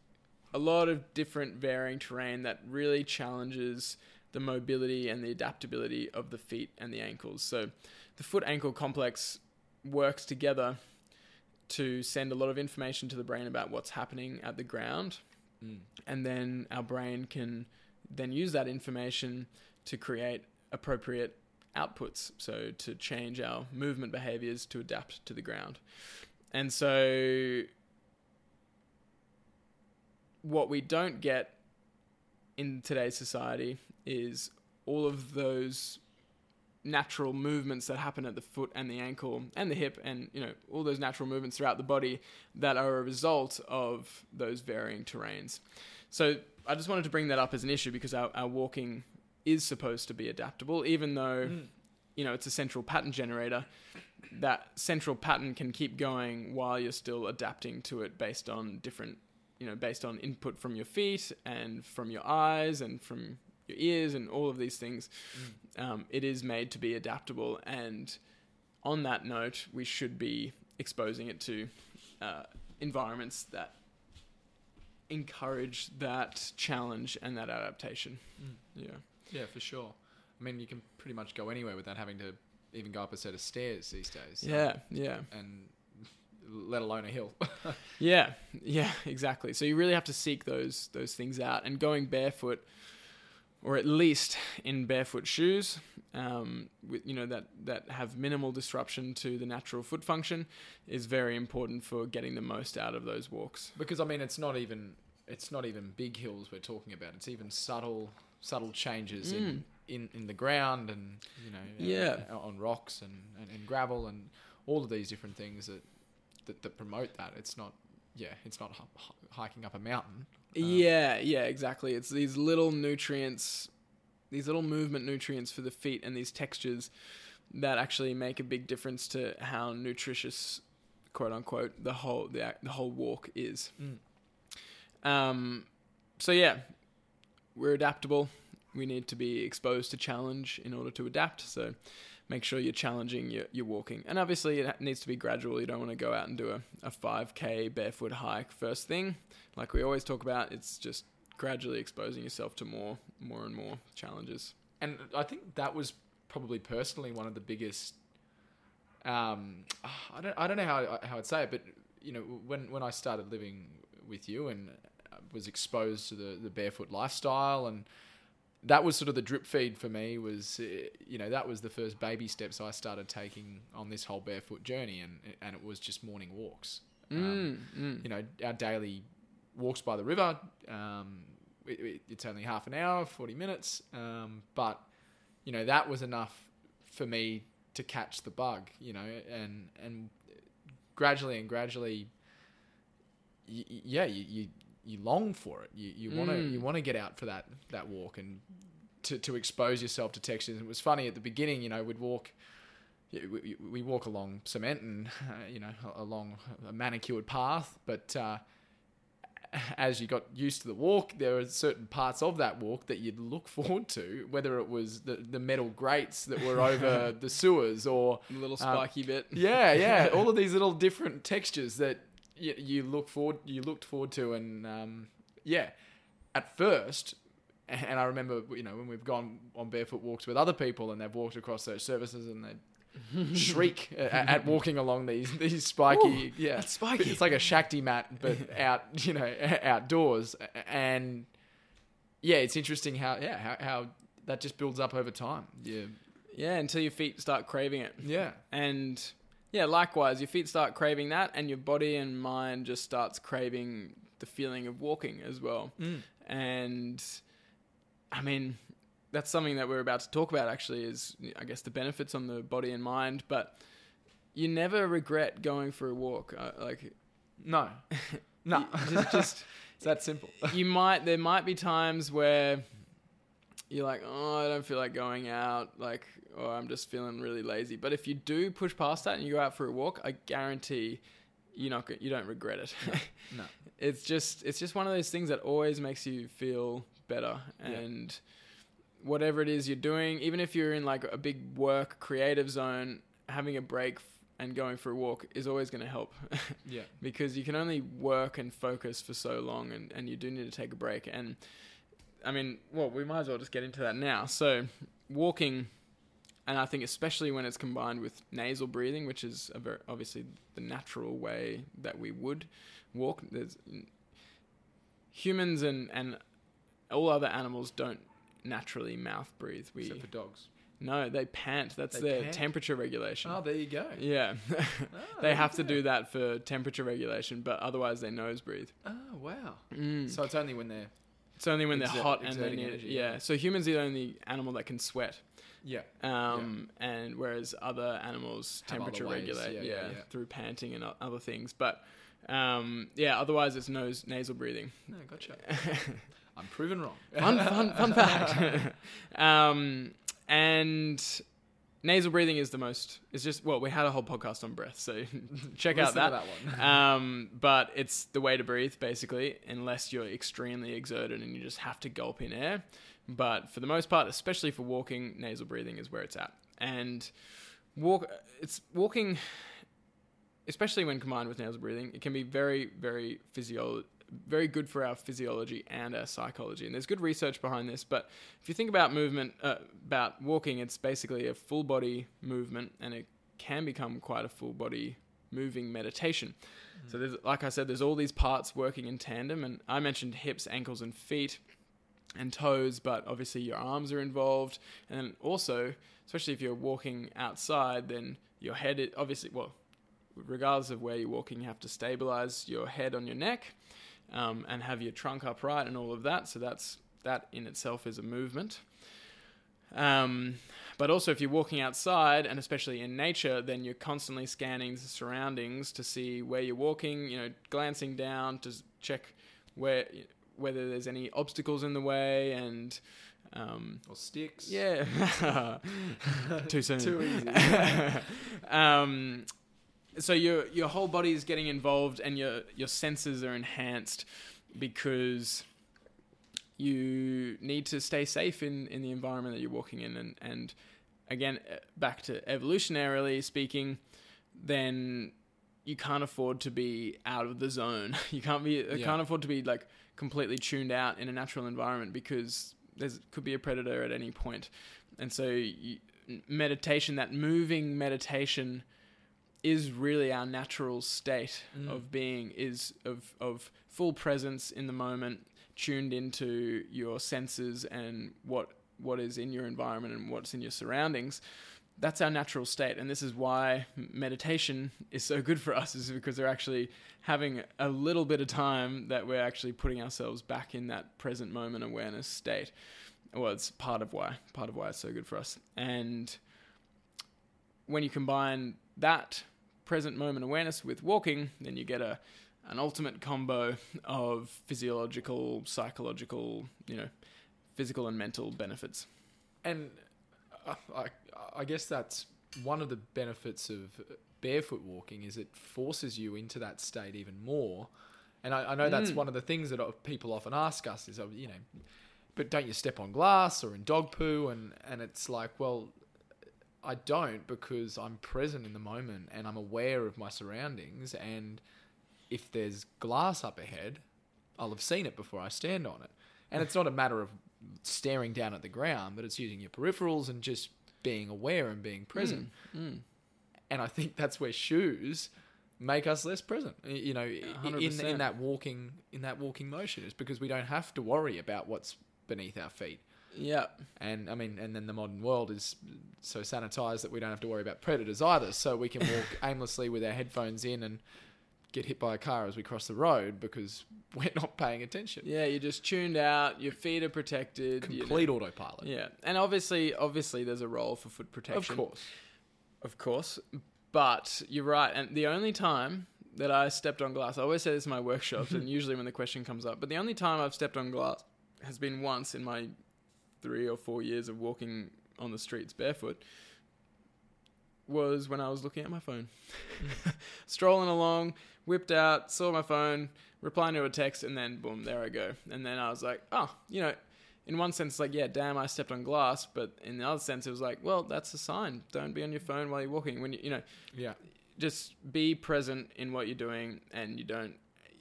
Speaker 1: a lot of different varying terrain that really challenges the mobility and the adaptability of the feet and the ankles. So the foot ankle complex works together to send a lot of information to the brain about what's happening at the ground
Speaker 2: Mm.
Speaker 1: and then our brain can then use that information to create appropriate outputs so to change our movement behaviors to adapt to the ground and so what we don't get in today's society is all of those natural movements that happen at the foot and the ankle and the hip and you know all those natural movements throughout the body that are a result of those varying terrains so i just wanted to bring that up as an issue because our, our walking is supposed to be adaptable even though
Speaker 2: Mm.
Speaker 1: you know it's a central pattern generator that central pattern can keep going while you're still adapting to it based on different you know based on input from your feet and from your eyes and from your ears and all of these things um, it is made to be adaptable and on that note we should be exposing it to uh, environments that encourage that challenge and that adaptation
Speaker 2: Mm.
Speaker 1: yeah
Speaker 2: Yeah, for sure. I mean, you can pretty much go anywhere without having to even go up a set of stairs these days. so-
Speaker 1: yeah yeah
Speaker 2: And let alone a hill.
Speaker 1: Yeah, yeah, exactly. So you really have to seek those those things out, and going barefoot, or at least in barefoot shoes, um, with you know that that have minimal disruption to the natural foot function, is very important for getting the most out of those walks.
Speaker 2: because I mean, it's not even it's not even big hills we're talking about. It's even subtle subtle changes in, in in the ground and you know
Speaker 1: Mm. Yeah.
Speaker 2: uh, on rocks and, and, and gravel and all of these different things that that, that promote that. It's not yeah, it's not hi- hi- hiking up a mountain. Um,
Speaker 1: yeah, yeah, exactly. It's these little nutrients, these little movement nutrients for the feet, and these textures that actually make a big difference to how nutritious, quote unquote, the whole the the whole walk is.
Speaker 2: Mm.
Speaker 1: Um, so yeah, we're adaptable. We need to be exposed to challenge in order to adapt. So make sure you're challenging your, your walking. And obviously it needs to be gradual. You don't want to go out and do a, a 5k barefoot hike first thing. Like we always talk about, it's just gradually exposing yourself to more, more and more challenges.
Speaker 2: and I think that was probably personally one of the biggest. Um, I don't I don't know how how I'd say it, but you know when when I started living with you and uh, was exposed to the the barefoot lifestyle and that was sort of the drip feed for me was uh, you know that was the first baby steps I started taking on this whole barefoot journey and and it was just morning walks um,
Speaker 1: Mm, mm.
Speaker 2: you know, our daily walks by the river. Um, it, it- it's only half an hour, 40 minutes. Um, but, you know, that was enough for me to catch the bug, you know, and, and gradually and gradually, y- yeah, you, you, you long for it. You, you want to,
Speaker 1: Mm.
Speaker 2: you want to get out for that, that walk and to, to expose yourself to textures. It was funny at the beginning, you know, we'd walk we, walk along cement and uh, you know along a manicured path, but uh, as you got used to the walk, there are certain parts of that walk that you'd look forward to, whether it was the, the metal grates that were over the sewers or
Speaker 1: A little
Speaker 2: Um,
Speaker 1: spiky bit.
Speaker 2: yeah, yeah, all of these little different textures that you, you look forward you looked forward to, and um, yeah, at first, and I remember you know when we've gone on barefoot walks with other people and they've walked across those surfaces and they shriek at, at walking along these these spiky
Speaker 1: Ooh,
Speaker 2: yeah.
Speaker 1: that's spiky.
Speaker 2: it's like a shakti mat but out you know outdoors. And yeah it's interesting how yeah how, how that just builds up over time. Yeah.
Speaker 1: Yeah, until your feet start craving it.
Speaker 2: yeah.
Speaker 1: And yeah, likewise, your feet start craving that, and your body and mind just starts craving the feeling of walking as well.
Speaker 2: Mm.
Speaker 1: And I mean, that's something that we're about to talk about actually is I guess the benefits on the body and mind, but you never regret going for a walk. Uh, like
Speaker 2: no no
Speaker 1: just, just
Speaker 2: it's that simple
Speaker 1: you might there might be times where you're like, oh, I don't feel like going out, like, or I'm just feeling really lazy. But if you do push past that and you go out for a walk, I guarantee you're not you don't regret it.
Speaker 2: no
Speaker 1: it's just it's just one of those things that always makes you feel better
Speaker 2: Yeah.
Speaker 1: and whatever it is you're doing even if you're in like a big work creative zone having a break f- and going for a walk is always going to help
Speaker 2: yeah
Speaker 1: because you can only work and focus for so long and, and you do need to take a break and i mean well we might as well just get into that now. So walking and i think especially when it's combined with nasal breathing which is a very obviously the natural way that we would walk there's humans and and all other animals don't naturally mouth breathe. We
Speaker 2: except for dogs.
Speaker 1: No they pant. That's
Speaker 2: They
Speaker 1: their
Speaker 2: pant?
Speaker 1: temperature regulation.
Speaker 2: Oh there you go.
Speaker 1: Yeah.
Speaker 2: Ah,
Speaker 1: they have to do that for temperature regulation, but otherwise they nose breathe.
Speaker 2: oh wow.
Speaker 1: Mm.
Speaker 2: so it's only when they're
Speaker 1: it's only when they're hot and they need
Speaker 2: energy,
Speaker 1: yeah. So humans are the only animal that can sweat,
Speaker 2: yeah
Speaker 1: um, and whereas other animals
Speaker 2: Have other
Speaker 1: temperature
Speaker 2: ways,
Speaker 1: regulate,
Speaker 2: yeah,
Speaker 1: yeah,
Speaker 2: yeah, yeah.
Speaker 1: through panting and o- other things. But um, yeah, otherwise it's nose nasal breathing.
Speaker 2: no gotcha i'm proven wrong
Speaker 1: fun, fun, fun fact. um, and nasal breathing is the most. It's just well, we had a whole podcast on breath, so check out that.
Speaker 2: that one
Speaker 1: um, but it's the way to breathe, basically, unless you're extremely exerted and you just have to gulp in air. But for the most part, especially for walking, nasal breathing is where it's at. And walk, it's walking, especially when combined with nasal breathing, it can be very, very physio, very good for our physiology and our psychology. And there's good research behind this. But if you think about movement, uh, about walking, it's basically a full body movement, and it can become quite a full body moving meditation. So there's, like I said, there's all these parts working in tandem, and I mentioned hips, ankles, and feet, and toes, but obviously your arms are involved, and then also, especially if you're walking outside, then your head, obviously, well, regardless of where you're walking, you have to stabilize your head on your neck, um, and have your trunk upright and all of that. So that's that in itself is a movement. Um, but also, if you're walking outside, and especially in nature, then you're constantly scanning the surroundings to see where you're walking. You know, glancing down to check where whether there's any obstacles in the way, and um,
Speaker 2: or sticks
Speaker 1: yeah, too soon.
Speaker 2: Too easy.
Speaker 1: um, so your your whole body is getting involved, and your your senses are enhanced because you need to stay safe in, in the environment that you're walking in and, and again uh, back to evolutionarily speaking then you can't afford to be out of the zone you can't be you
Speaker 2: Yeah.
Speaker 1: can't afford to be like completely tuned out in a natural environment because there's could be a predator at any point. point and so you, meditation that moving meditation is really our natural state
Speaker 2: Mm.
Speaker 1: of being is of of full presence in the moment tuned into your senses and what what is in your environment and what's in your surroundings. That's our natural state and this is why meditation is so good for us is because we're actually having a little bit of time that we're actually putting ourselves back in that present moment awareness state. Well it's part of why part of why it's so good for us. And when you combine that present moment awareness with walking then you get a an ultimate combo of physiological psychological you know physical and mental benefits
Speaker 2: and uh, I, I guess that's one of the benefits of barefoot walking is it forces you into that state even more. And I, I know that's
Speaker 1: Mm.
Speaker 2: one of the things that people often ask us is, oh, you know, but don't you step on glass or in dog poo? And, and it's like, well, I don't because I'm present in the moment and I'm aware of my surroundings. And if there's glass up ahead, I'll have seen it before I stand on it. And it's not a matter of staring down at the ground, but it's using your peripherals and just being aware and being present.
Speaker 1: Mm.
Speaker 2: And I think that's where shoes make us less present. You know, in, in that walking in that walking motion is because we don't have to worry about what's beneath our feet.
Speaker 1: Yeah.
Speaker 2: And I mean, and then the modern world is so sanitized that we don't have to worry about predators either. So we can walk aimlessly with our headphones in and get hit by a car as we cross the road because we're not paying attention.
Speaker 1: Yeah, you're just tuned out. Your feet are protected. you know.
Speaker 2: Complete autopilot.
Speaker 1: Yeah, and obviously, obviously, there's a role for foot protection.
Speaker 2: Of course.
Speaker 1: of course. But you're right, and the only time that I stepped on glass, I always say this in my workshops, and usually when the question comes up, but the only time I've stepped on glass has been once in my three or four years of walking on the streets barefoot. Was when I was looking at my phone, strolling along, whipped out, saw my phone, replying to a text, and then boom, there I go. And then I was like, oh, you know, in one sense, like, yeah, damn, I stepped on glass. But in the other sense, it was like, well, that's a sign. Don't be on your phone while you're walking. When you, you know,
Speaker 2: Yeah.
Speaker 1: just be present in what you're doing, and you don't.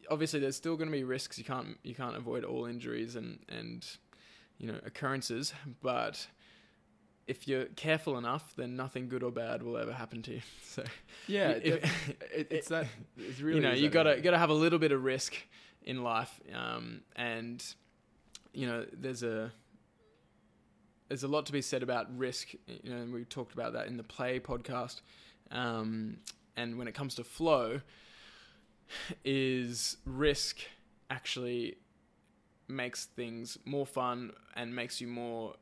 Speaker 1: Obviously, there's still going to be risks. You can't you can't avoid all injuries and and you know occurrences. But if you're careful enough, then nothing good or bad will ever happen to you. So
Speaker 2: Yeah.
Speaker 1: If-
Speaker 2: it, it- it's that. It's really.
Speaker 1: you know you gotta gotta have a little bit of risk in life um, and you know there's a there's a lot to be said about risk you know and we talked about that in the play podcast um, and when it comes to flow is risk actually makes things more fun and makes you more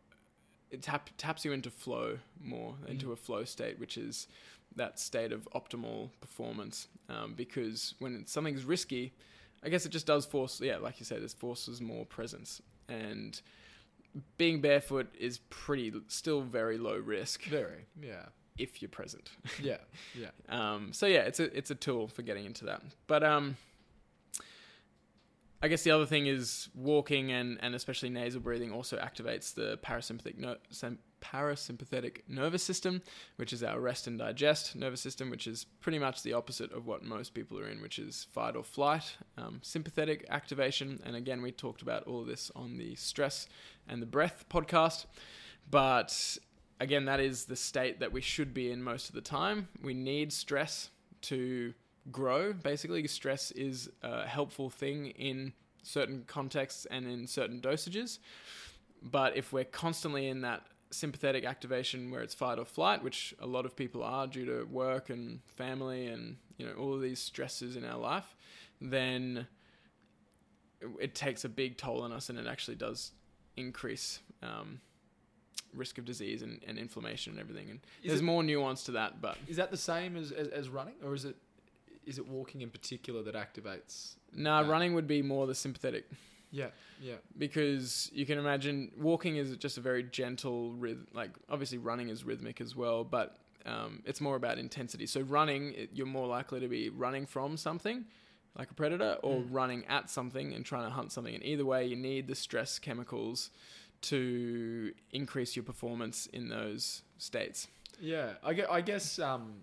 Speaker 1: it tap, taps you into flow more into a flow state which is that state of optimal performance um, because when something's risky i guess it just does force yeah like you said it forces more presence and being barefoot is pretty still very low risk
Speaker 2: Very. Yeah.
Speaker 1: if you're present
Speaker 2: Yeah. Yeah.
Speaker 1: um, so yeah, it's a it's a tool for getting into that. But um, I guess the other thing is walking and, and especially nasal breathing also activates the parasympathetic parasympathetic nervous system, which is our rest and digest nervous system, which is pretty much the opposite of what most people are in, which is fight or flight. Um, sympathetic activation, and again, we talked about all of this on the stress and the breath podcast. But again, that is the state that we should be in most of the time. We need stress to grow. Basically, stress is a helpful thing in certain contexts and in certain dosages. But if we're constantly in that sympathetic activation where it's fight or flight, which a lot of people are due to work and family and you know all of these stresses in our life, then it- takes a big toll on us, and it actually does increase um, risk of disease and, and inflammation and everything. And
Speaker 2: Is
Speaker 1: there's
Speaker 2: it-
Speaker 1: more nuance to that, but
Speaker 2: Is that the same as, as, as running, or is it is it walking in particular that activates?
Speaker 1: nah, running would be more the sympathetic
Speaker 2: Yeah, yeah,
Speaker 1: because you can imagine walking is just a very gentle rhythm. Like obviously running is rhythmic as well, but um, it's more about intensity. So running, it, you're more likely to be running from something, like a predator, or
Speaker 2: Mm.
Speaker 1: running at something and trying to hunt something. And either way, you need the stress chemicals to increase your performance in those states.
Speaker 2: yeah. I guess, I guess, um,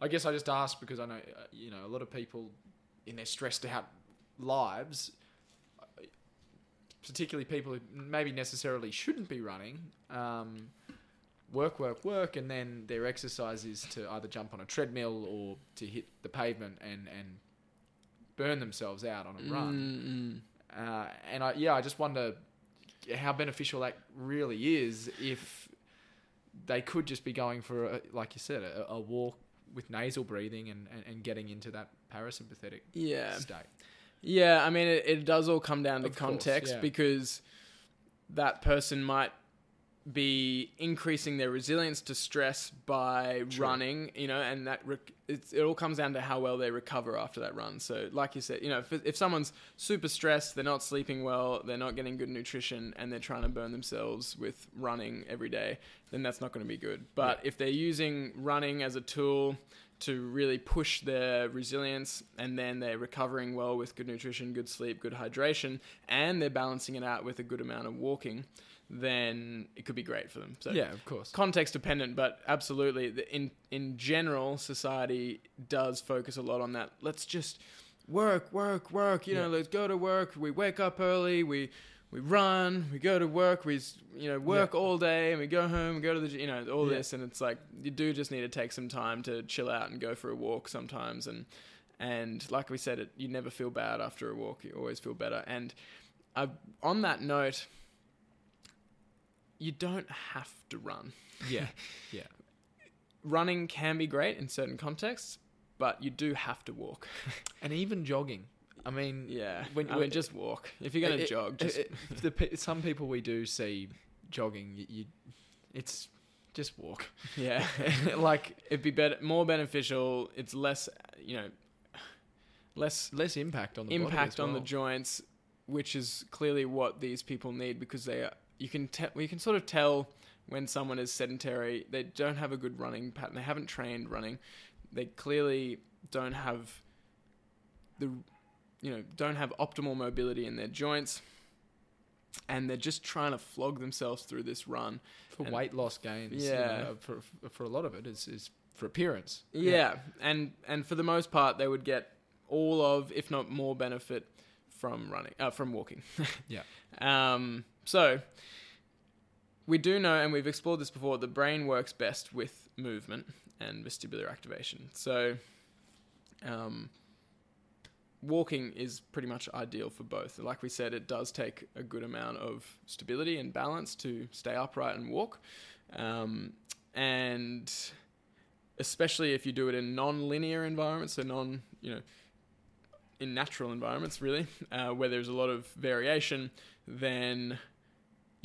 Speaker 2: I guess I just asked because I know uh, you know a lot of people in their stressed out lives, particularly people who maybe necessarily shouldn't be running. Um, work, work, work, and then their exercise is to either jump on a treadmill or to hit the pavement and and burn themselves out on a run.
Speaker 1: Mm,
Speaker 2: Uh, and I, yeah, I just wonder how beneficial that really is if they could just be going for, a, like you said, a, a walk with nasal breathing and, and, and getting into that parasympathetic
Speaker 1: yeah.
Speaker 2: state.
Speaker 1: Yeah, I mean, it, it does all come down to
Speaker 2: Of course,
Speaker 1: context
Speaker 2: yeah.
Speaker 1: because that person might be increasing their resilience to stress by running, you know, and that rec- it all comes down to how well they recover after that run. So, like you said, you know, if, if someone's super stressed, they're not sleeping well, they're not getting good nutrition, and they're trying to burn themselves with running every day, then that's not going to be good. But if they're using running as a tool to really push their resilience and then they're recovering well with good nutrition, good sleep, good hydration, and they're balancing it out with a good amount of walking, then it could be great for them. So
Speaker 2: Yeah, of course.
Speaker 1: context dependent, but absolutely in in general society does focus a lot on that. Let's just work, work, work, you know, let's go to work. We wake up early, we we run, we go to work, we you know work
Speaker 2: Yeah.
Speaker 1: all day, and we go home, we go to the you know all
Speaker 2: Yeah.
Speaker 1: this, and it's like you do just need to take some time to chill out and go for a walk sometimes, and and like we said, it you never feel bad after a walk, you always feel better. And uh, on that note, you don't have to run.
Speaker 2: Yeah, yeah.
Speaker 1: Running can be great in certain contexts, but you do have to walk.
Speaker 2: And even jogging. I mean,
Speaker 1: Yeah,
Speaker 2: When-
Speaker 1: when, I mean, just walk. If you're gonna
Speaker 2: eh, eh,
Speaker 1: jog,
Speaker 2: eh,
Speaker 1: just
Speaker 2: it- the some people we do see jogging. You, you it's just walk.
Speaker 1: yeah.
Speaker 2: like
Speaker 1: It'd be better, more beneficial. It's less, you know, less
Speaker 2: less impact on the body
Speaker 1: impact on the joints, which is clearly what these people need because they are. You can tell. You can sort of tell when someone is sedentary. They don't have a good running pattern. They haven't trained running. They clearly don't have the, you know, don't have optimal mobility in their joints, and they're just trying to flog themselves through this run.
Speaker 2: for
Speaker 1: and-
Speaker 2: weight loss gains. you
Speaker 1: Yeah.
Speaker 2: know, for for a lot of it is is for appearance.
Speaker 1: Yeah, and and for the most part, they would get all of, if not more, benefit from running, uh, from walking.
Speaker 2: Yeah.
Speaker 1: Um. So we do know, and we've explored this before. The brain works best with movement and vestibular activation. So, um, walking is pretty much ideal for both. Like we said, it does take a good amount of stability and balance to stay upright and walk. Um, and especially if you do it in non-linear environments, so non, you know, in natural environments, really, uh, where there's a lot of variation, then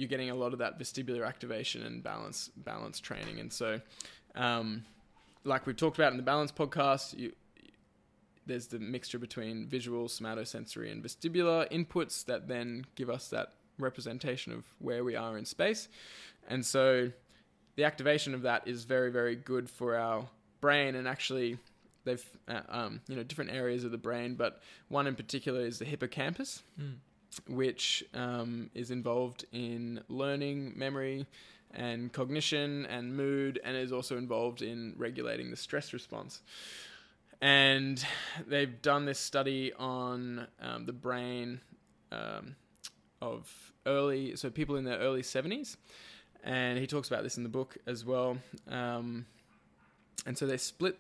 Speaker 1: you're getting a lot of that vestibular activation and balance balance training. And so, um, like we've talked about in the balance podcast, you, there's the mixture between visual, somatosensory, and vestibular inputs that then give us that representation of where we are in space. And so, the activation of that is very, very good for our brain. And actually, they've uh, um, you know different areas of the brain, but one in particular is the hippocampus
Speaker 2: Mm.
Speaker 1: Which um, is involved in learning, memory, and cognition and mood, and is also involved in regulating the stress response. And they've done this study on um, the brain um, of early, so people in their early 70s. And he talks about this in the book as well. Um, and so they split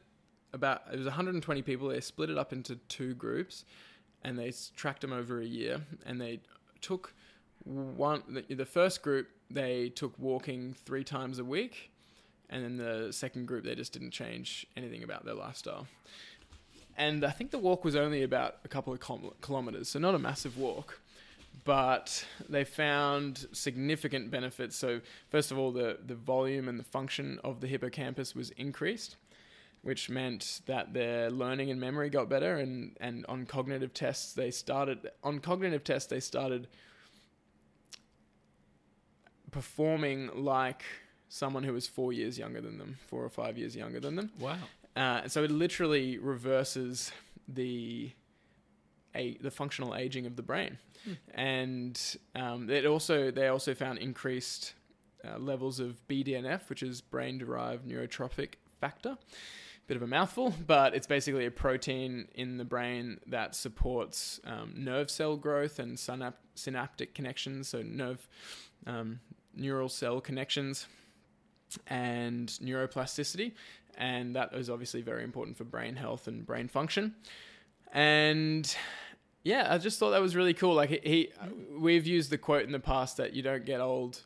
Speaker 1: about, it was 120 people, they split it up into two groups and they tracked them over a year and they took one the, the first group they took walking three times a week and then the second group they just didn't change anything about their lifestyle. And i think the walk was only about a couple of kil- kilometers so not a massive walk but they found significant benefits. So first of all the, the volume and the function of the hippocampus was increased which meant that their learning and memory got better and, and on cognitive tests they started on cognitive tests they started performing like someone who was four years younger than them four or five years younger than them
Speaker 2: Wow.
Speaker 1: uh, so it literally reverses the a, the functional aging of the brain,
Speaker 2: Hmm.
Speaker 1: and um, it also they also found increased uh, levels of BDNF, which is brain-derived neurotrophic factor. Bit of a mouthful, but it's basically a protein in the brain that supports um, nerve cell growth and synap- synaptic connections, so nerve um, neural cell connections and neuroplasticity and that is obviously very important for brain health and brain function. And yeah, I just thought that was really cool. Like he, he we've used the quote in the past that you don't get old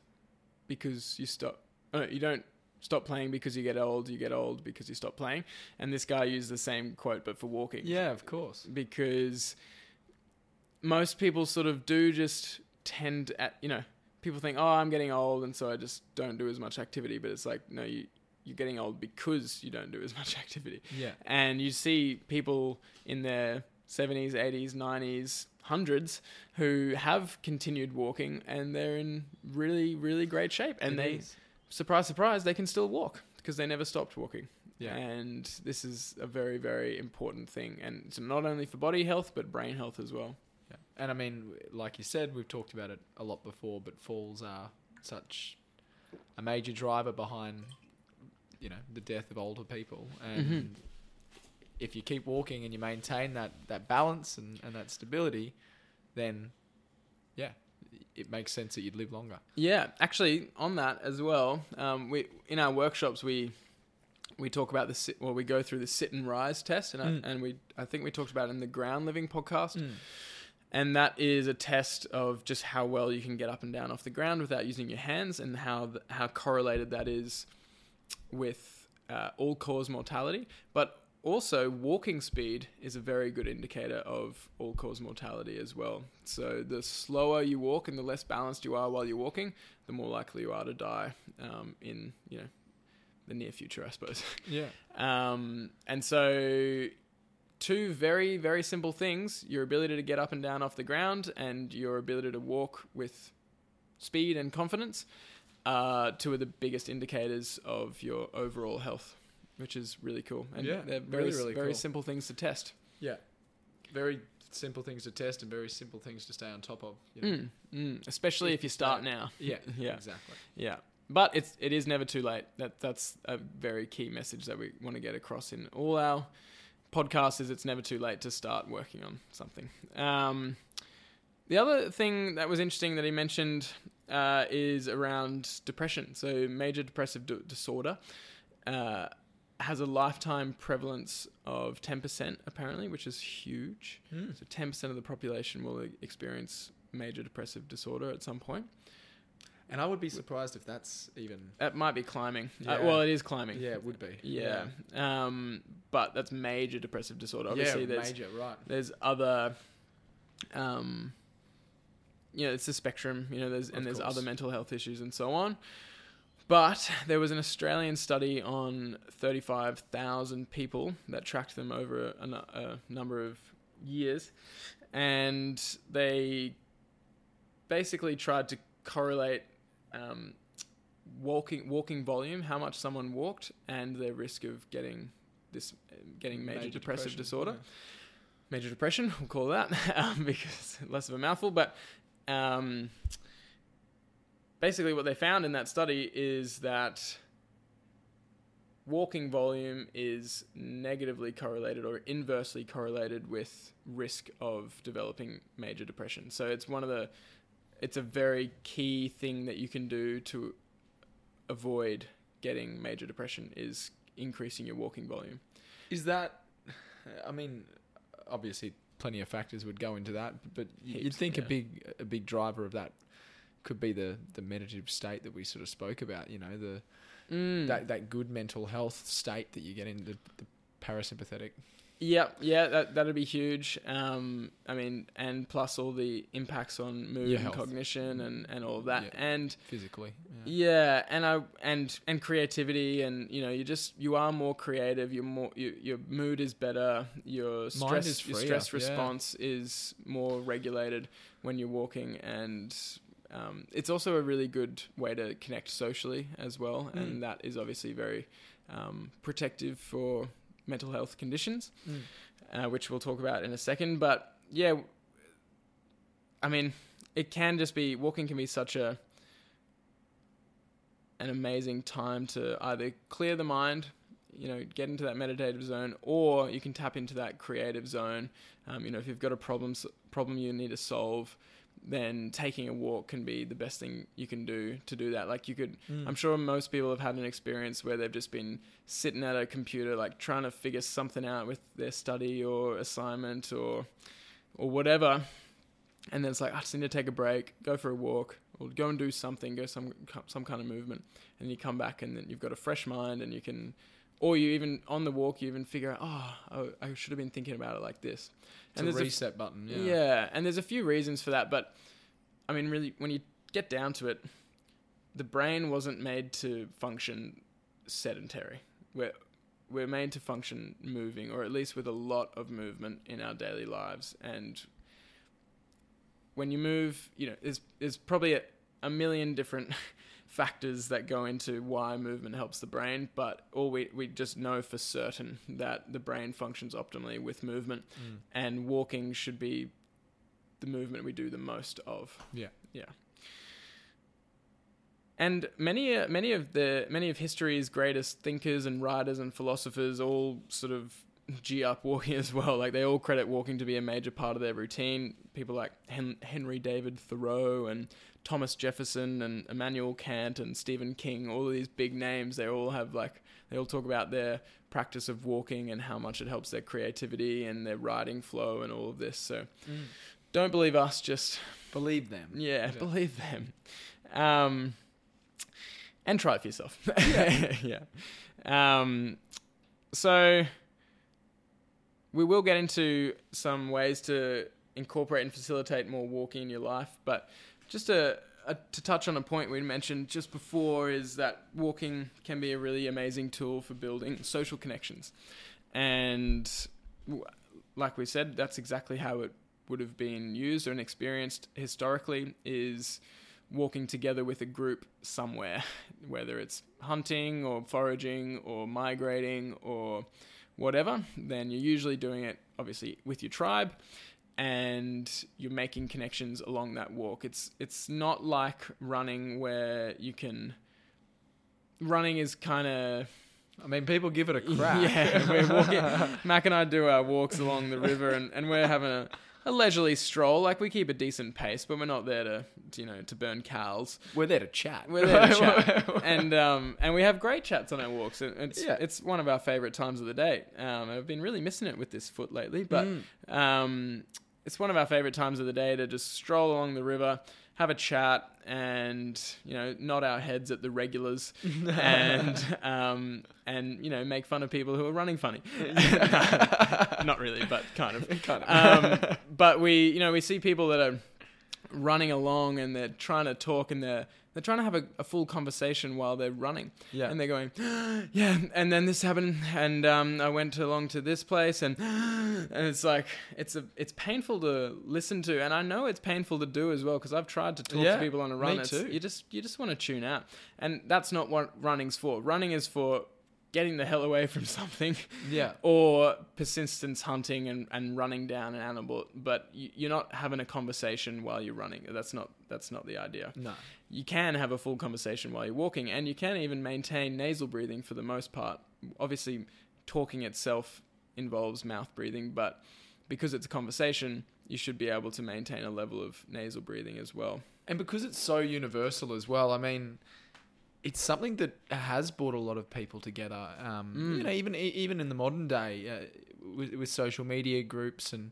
Speaker 1: because you stop. Uh, you don't stop playing because you get old. You get old because you stop playing. And this guy used the same quote, but for walking
Speaker 2: Yeah, of course.
Speaker 1: because most people sort of do just tend at you know people think, oh, I'm getting old, and so I just don't do as much activity. But it's like, no, you you're getting old because you don't do as much activity.
Speaker 2: Yeah.
Speaker 1: And you see people in their 70s, 80s, 90s, hundreds who have continued walking and they're in really, really great shape. And
Speaker 2: It
Speaker 1: they,
Speaker 2: is.
Speaker 1: Surprise, surprise, they can still walk because they never stopped walking.
Speaker 2: Yeah.
Speaker 1: And this is a very, very important thing. And it's not only for body health, but brain health as well.
Speaker 2: Yeah. And I mean, like you said, we've talked about it a lot before, but falls are such a major driver behind, you know, the death of older people. And
Speaker 1: Mhm.
Speaker 2: if you keep walking and you maintain that, that balance and, and that stability, then, yeah, it makes sense that you'd live longer.
Speaker 1: Yeah, actually, on that as well, um, we in our workshops we we talk about the sit, well, we go through the sit and rise test, and
Speaker 2: Mm.
Speaker 1: I, and we I think we talked about it in the ground living podcast, and that is a test of just how well you can get up and down off the ground without using your hands, and how th- how correlated that is with uh, all cause mortality, but also walking speed is a very good indicator of all cause mortality as well. So the slower you walk and the less balanced you are while you're walking, the more likely you are to die um, in you know the near future, I suppose.
Speaker 2: Yeah.
Speaker 1: Um, and so, two very, very simple things your ability to get up and down off the ground and your ability to walk with speed and confidence are two of the biggest indicators of your overall health, which is really cool. And
Speaker 2: Yeah,
Speaker 1: they're very,
Speaker 2: really, really
Speaker 1: very
Speaker 2: cool.
Speaker 1: simple things to test.
Speaker 2: Yeah. Very simple things to test and very simple things to stay on top of. You know?
Speaker 1: Mm, mm, especially if,
Speaker 2: If
Speaker 1: you start
Speaker 2: that-
Speaker 1: now.
Speaker 2: Yeah.
Speaker 1: Yeah.
Speaker 2: Exactly.
Speaker 1: Yeah. But it's it is never too late. That that's a very key message that we want to get across in all our podcasts is it's never too late to start working on something. Um, the other thing that was interesting that he mentioned uh, is around depression. So major depressive d- disorder uh, has a lifetime prevalence of ten percent apparently, which is huge.
Speaker 2: Mm.
Speaker 1: So ten percent of the population will experience major depressive disorder at some point.
Speaker 2: And I would be surprised if that's even.
Speaker 1: That might be climbing. Uh, well, it is climbing.
Speaker 2: Yeah, it would be.
Speaker 1: Yeah. Um, but that's major depressive disorder. Obviously,
Speaker 2: yeah,
Speaker 1: there's
Speaker 2: major, right.
Speaker 1: there's other, um, you know, it's a spectrum. You know, there's
Speaker 2: Of
Speaker 1: and there's
Speaker 2: course.
Speaker 1: other mental health issues and so on. But there was an Australian study on 35,000 people that tracked them over a, a number of years, and they basically tried to correlate um, walking walking volume, how much someone walked, and their risk of getting this getting major, depressive
Speaker 2: depression,
Speaker 1: disorder major depression, we'll call that, um, because less of a mouthful. But um, basically, what they found in that study is that walking volume is negatively correlated or inversely correlated with risk of developing major depression. So it's one of the, it's a very key thing that you can do to avoid getting major depression is increasing your walking volume.
Speaker 2: Is that? I mean, obviously, plenty of factors would go into that, but you'd think a big a big driver of that could be the the meditative state that we sort of spoke about. You know, the
Speaker 1: Mm.
Speaker 2: that that good mental health state that you get in the, the parasympathetic.
Speaker 1: Yeah, yeah, that that'd be huge. Um, I mean, and plus all the impacts on mood
Speaker 2: Your
Speaker 1: and
Speaker 2: health.
Speaker 1: cognition and, and all of that,
Speaker 2: Yeah.
Speaker 1: and
Speaker 2: physically.
Speaker 1: yeah, and I and and creativity, and you know, you just you are more creative. You're more you, your mood is better. Your stress your stress
Speaker 2: yeah.
Speaker 1: response is more regulated when you're walking, and um, it's also a really good way to connect socially as well,
Speaker 2: Mm.
Speaker 1: and that is obviously very um, protective for mental health conditions uh, which we'll talk about in a second. But yeah, I mean, it can just be walking can be such a an amazing time to either clear the mind, you know, get into that meditative zone, or you can tap into that creative zone. Um, you know, if you've got a problem problem you need to solve, then taking a walk can be the best thing you can do to do that. Like you could
Speaker 2: Mm.
Speaker 1: I'm sure most people have had an experience where they've just been sitting at a computer, like trying to figure something out with their study or assignment or or whatever, and then it's like I just need to take a break, go for a walk, or go and do something, go some some kind of movement, and you come back and then you've got a fresh mind and you can, or you even on the walk you even figure out, oh, I, I should have been thinking about it like this,
Speaker 2: It's a
Speaker 1: there's a
Speaker 2: reset button.
Speaker 1: yeah.
Speaker 2: Yeah.
Speaker 1: and there's a few reasons for that, but I mean, really, when you get down to it, the brain wasn't made to function sedentary. We're we're made to function moving, or at least with a lot of movement in our daily lives. And when you move, you know, there's there's probably a, a million different factors that go into why movement helps the brain, but all we we just know for certain that the brain functions optimally with movement,
Speaker 2: Mm.
Speaker 1: and walking should be the movement we do the most of.
Speaker 2: Yeah.
Speaker 1: Yeah. And many uh, many of the many of history's greatest thinkers and writers and philosophers all sort of g up walking as well. Like they all credit walking to be a major part of their routine. People like Hen- Henry David Thoreau and Thomas Jefferson and Immanuel Kant and Stephen King. All of these big names. They all have like they all talk about their practice of walking and how much it helps their creativity and their writing flow and all of this. So don't believe us. Just
Speaker 2: Believe them.
Speaker 1: yeah,
Speaker 2: Yeah.
Speaker 1: believe them. Um, and try it for yourself. yeah. Um, so we will get into some ways to incorporate and facilitate more walking in your life, but just a, a, to touch on a point we mentioned just before is that walking can be a really amazing tool for building social connections, and like we said, that's exactly how it would have been used and experienced historically is walking together with a group somewhere, whether it's hunting or foraging or migrating or whatever, then you're usually doing it obviously with your tribe and you're making connections along that walk. It's it's not like running where you can running is kind of
Speaker 2: I mean, people give it a crack.
Speaker 1: yeah, we're walking. Mac and I do our walks along the river, and, and we're having a, a leisurely stroll. Like we keep a decent pace, but we're not there to you know to burn cows.
Speaker 2: We're there to chat.
Speaker 1: We're there to chat, and um and we have great chats on our walks. It's
Speaker 2: Yeah.
Speaker 1: it's one of our favorite times of the day. Um, I've been really missing it with this foot lately, but
Speaker 2: Mm.
Speaker 1: um, it's one of our favorite times of the day to just stroll along the river, have a chat, and you know nod our heads at the regulars, and um, and you know make fun of people who are running funny. Not really, but kind of.
Speaker 2: kind of.
Speaker 1: Um, but we, you know, we see people that are running along and they're trying to talk and they're they're trying to have a, a full conversation while they're running
Speaker 2: yeah.
Speaker 1: and they're going, yeah, and then this happened, and um, I went along to this place, and and it's like it's a it's painful to listen to, and I know it's painful to do as well because I've tried to talk
Speaker 2: Yeah,
Speaker 1: to people on a run.
Speaker 2: me
Speaker 1: It's-
Speaker 2: too.
Speaker 1: You just you just want to tune out, and that's not what running's for. Running is for getting the hell away from something
Speaker 2: yeah.
Speaker 1: or persistence hunting and, and running down an animal but you, you're not having a conversation while you're running that's not that's not the idea
Speaker 2: No.
Speaker 1: you can have a full conversation while you're walking and you can even maintain nasal breathing for the most part obviously talking itself involves mouth breathing but because it's a conversation you should be able to maintain a level of nasal breathing as well
Speaker 2: And because it's so universal as well, I mean, it's something that has brought a lot of people together. Um,
Speaker 1: Mm.
Speaker 2: You know, even even in the modern day, uh, with, with social media groups and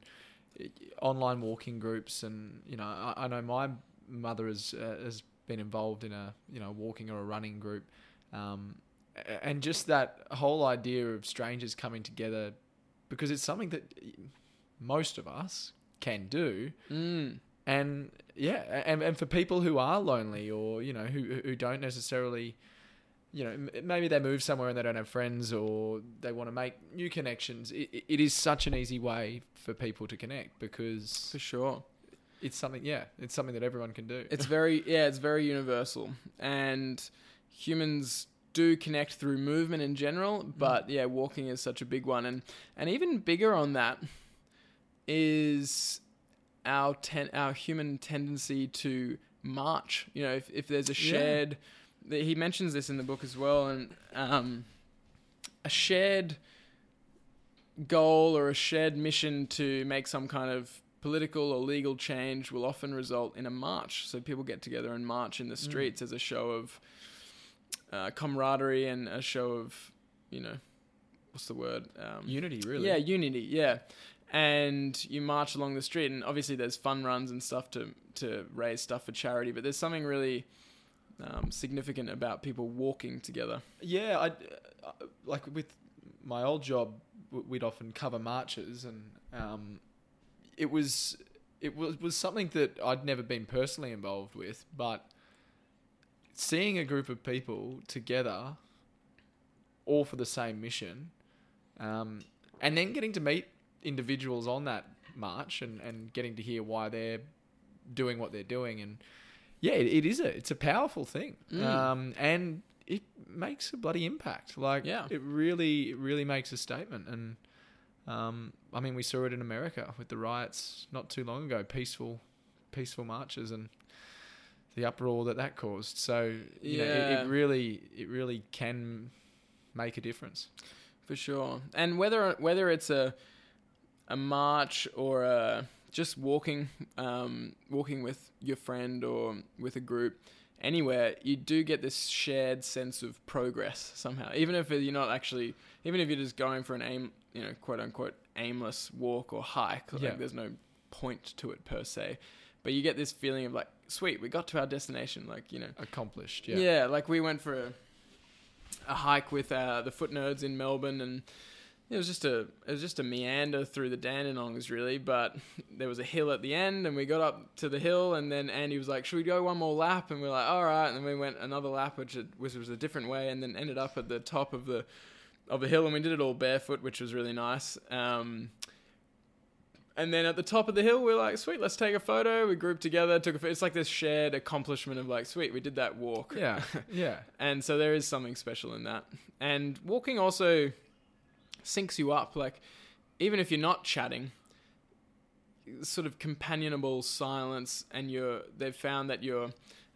Speaker 2: uh, online walking groups, and you know, I, I know my mother has uh, has been involved in a you know walking or a running group, um, and just that whole idea of strangers coming together, because it's something that most of us can do
Speaker 1: mm.
Speaker 2: and yeah and, and for people who are lonely or you know who who don't necessarily you know maybe they move somewhere and they don't have friends or they want to make new connections it, it- is such an easy way for people to connect because
Speaker 1: for sure.
Speaker 2: it's something yeah it's something that everyone can do.
Speaker 1: It's very yeah, it's very universal, and humans do connect through movement in general. Mm-hmm. But yeah, walking is such a big one, and and even bigger on that is our ten, our human tendency to march. You know, if if there's a
Speaker 2: Yeah.
Speaker 1: shared, he mentions this in the book as well, and um, a shared goal or a shared mission to make some kind of political or legal change will often result in a march. So people get together and march in the streets as a show of uh, camaraderie and a show of, you know, what's the word? Um,
Speaker 2: unity really
Speaker 1: yeah, unity. Yeah, and you march along the street, and obviously there's fun runs and stuff to to raise stuff for charity. But there's something really um, significant about people walking together.
Speaker 2: Yeah, I uh, like with my old job, we'd often cover marches, and um, it was it was was something that I'd never been personally involved with, but seeing a group of people together, all for the same mission, um, and then getting to meet individuals on that march and, and getting to hear why they're doing what they're doing and yeah it, it is a it's a powerful thing
Speaker 1: Mm.
Speaker 2: um, and it makes a bloody impact like
Speaker 1: Yeah.
Speaker 2: it really it really makes a statement and um, I mean we saw it in America with the riots not too long ago peaceful peaceful marches and the uproar that that caused so you know, it,
Speaker 1: Yeah.
Speaker 2: it really it really can make a difference
Speaker 1: for sure. And whether whether it's a a march or a, just walking um, walking with your friend or with a group anywhere, you do get this shared sense of progress somehow. Even if you're not actually, even if you're just going for an aim, you know, quote unquote aimless walk or hike, like
Speaker 2: Yeah.
Speaker 1: there's no point to it per se. But you get this feeling of like, sweet, we got to our destination. Like, you know,
Speaker 2: accomplished
Speaker 1: yeah.
Speaker 2: yeah
Speaker 1: like we went for a, a hike with uh, the foot nerds in Melbourne, and it was just a it was just a meander through the Dandenongs, really. But there was a hill at the end, and we got up to the hill, and then Andy was like, "Should we go one more lap?" And we are like, "All right." And then we went another lap, which it- which was a different way, and then ended up at the top of the of the hill, and we did it all barefoot, which was really nice. Um, and then at the top of the hill, we are like, sweet, let's take a photo. We grouped together, took a photo. It's like this shared accomplishment of like, sweet, we did that walk.
Speaker 2: yeah yeah
Speaker 1: And so there is something special in that. And walking also syncs you up. Like, even if you're not chatting, sort of companionable silence, and you're, they've found that your,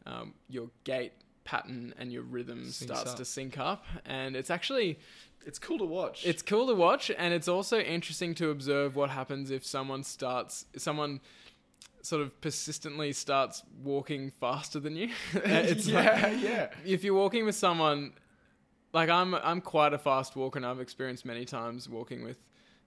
Speaker 1: um, your gait pattern and your rhythm
Speaker 2: Syncs
Speaker 1: starts
Speaker 2: up.
Speaker 1: to sync up. And it's actually,
Speaker 2: it's cool to watch
Speaker 1: it's cool to watch, and it's also interesting to observe what happens if someone starts, someone sort of persistently starts walking faster than you. it's like,
Speaker 2: yeah yeah
Speaker 1: if you're walking with someone like I'm I'm quite a fast walker and I've experienced many times walking with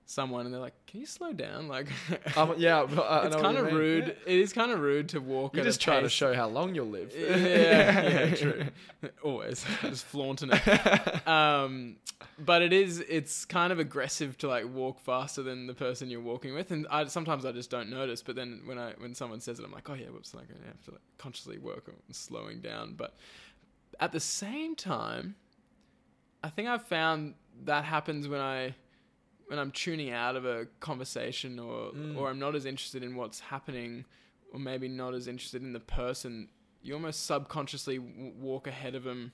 Speaker 1: someone and they're like, Can you slow down? Like
Speaker 2: Um, yeah, but I
Speaker 1: it's kind of rude.
Speaker 2: Yeah.
Speaker 1: It is kind of rude to walk a
Speaker 2: just trying to show how long you'll live.
Speaker 1: yeah, yeah, true. Always just flaunting it. Um, but it is it's kind of aggressive to like walk faster than the person you're walking with, and I sometimes I just don't notice. But then when I when someone says it, I'm like, oh yeah, whoops, like I have to like, consciously work on slowing down. But at the same time, I think I've found that happens when I when I'm tuning out of a conversation or
Speaker 2: Mm.
Speaker 1: or I'm not as interested in what's happening or maybe not as interested in the person, you almost subconsciously w- walk ahead of them.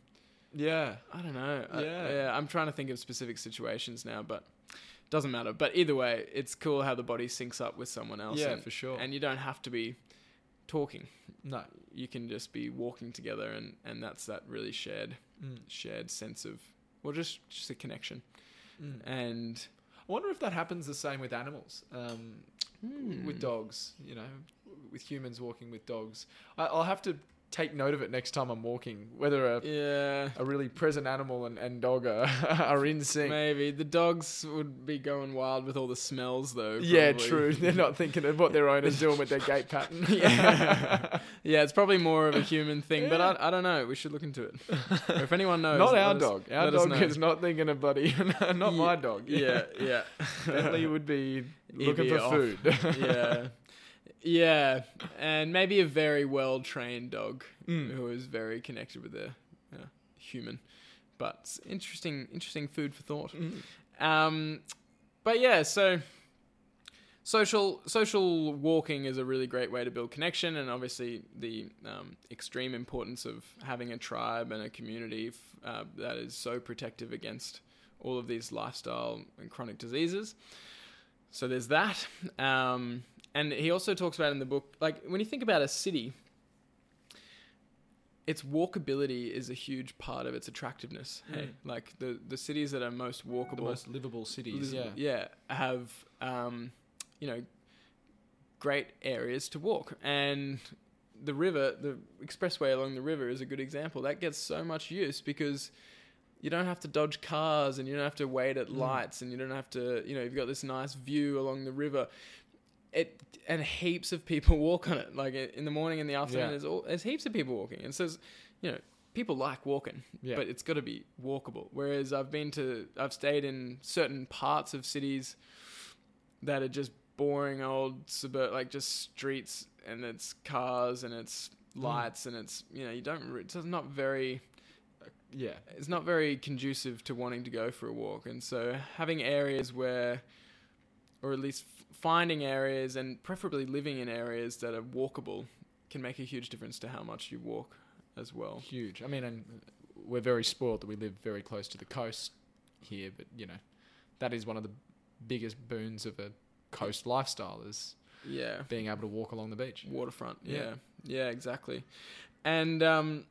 Speaker 2: yeah.
Speaker 1: I don't know. I-
Speaker 2: Yeah.
Speaker 1: yeah. I'm trying to think of specific situations now, but doesn't matter. But either way, it's cool how the body syncs up with someone else.
Speaker 2: Yeah,
Speaker 1: and,
Speaker 2: for sure.
Speaker 1: And you don't have to be talking.
Speaker 2: No.
Speaker 1: You can just be walking together, and and that's that really shared
Speaker 2: Mm.
Speaker 1: shared sense of well, just just a connection.
Speaker 2: Mm.
Speaker 1: And
Speaker 2: I wonder if that happens the same with animals, um,
Speaker 1: Hmm.
Speaker 2: with dogs. You know, with humans walking with dogs. I, I'll have to take note of it next time I'm walking. Whether a,
Speaker 1: yeah.
Speaker 2: a really present animal and, and dog are, are in sync.
Speaker 1: Maybe the dogs would be going wild with all the smells, though.
Speaker 2: Yeah, true. They're not thinking of what their owner's doing with their gait pattern.
Speaker 1: yeah, yeah. It's probably more of a human thing, but I, I don't know. We should look into it. If anyone knows,
Speaker 2: not our
Speaker 1: us-
Speaker 2: dog. Our dog is not thinking of Buddy. not
Speaker 1: Ye-
Speaker 2: my dog.
Speaker 1: Yeah, yeah,
Speaker 2: Bentley would be looking
Speaker 1: be
Speaker 2: for
Speaker 1: off.
Speaker 2: food.
Speaker 1: yeah, yeah, and maybe a very well trained dog
Speaker 2: Mm.
Speaker 1: who is very connected with their uh, human. But interesting, interesting food for thought.
Speaker 2: Mm.
Speaker 1: Um, but yeah, so social social walking is a really great way to build connection, and obviously the um, extreme importance of having a tribe and a community f- uh, that is so protective against all of these lifestyle and chronic diseases. So there's that, um, and he also talks about in the book, like when you think about a city. Its walkability is a huge part of its attractiveness. Hey, like the the cities that are most walkable,
Speaker 2: the most livable cities. Yeah.
Speaker 1: yeah, have um, you know great areas to walk, and the river, the expressway along the river, is a good example. That gets so much use because you don't have to dodge cars, and you don't have to wait at
Speaker 2: Mm.
Speaker 1: lights, and you don't have to, you know, you've got this nice view along the river. It and heaps of people walk on it. Like in the morning and the afternoon,
Speaker 2: Yeah.
Speaker 1: there's all, there's heaps of people walking, and so it's, you know people like walking
Speaker 2: Yeah.
Speaker 1: but it's got to be walkable. Whereas I've been to, I've stayed in certain parts of cities that are just boring old suburb, like just streets and it's cars and it's mm. lights and it's you know you don't. It's not very.
Speaker 2: Yeah.
Speaker 1: It's not very conducive to wanting to go for a walk, and so having areas where, or at least finding areas and preferably living in areas that are walkable, can make a huge difference to how much you walk as well.
Speaker 2: Huge. I mean, and we're very spoiled that we live very close to the coast here, but you know, that is one of the biggest boons of a coast lifestyle is
Speaker 1: Yeah.
Speaker 2: being able to walk along the beach.
Speaker 1: waterfront.
Speaker 2: Yeah.
Speaker 1: Yeah, yeah, exactly. And um,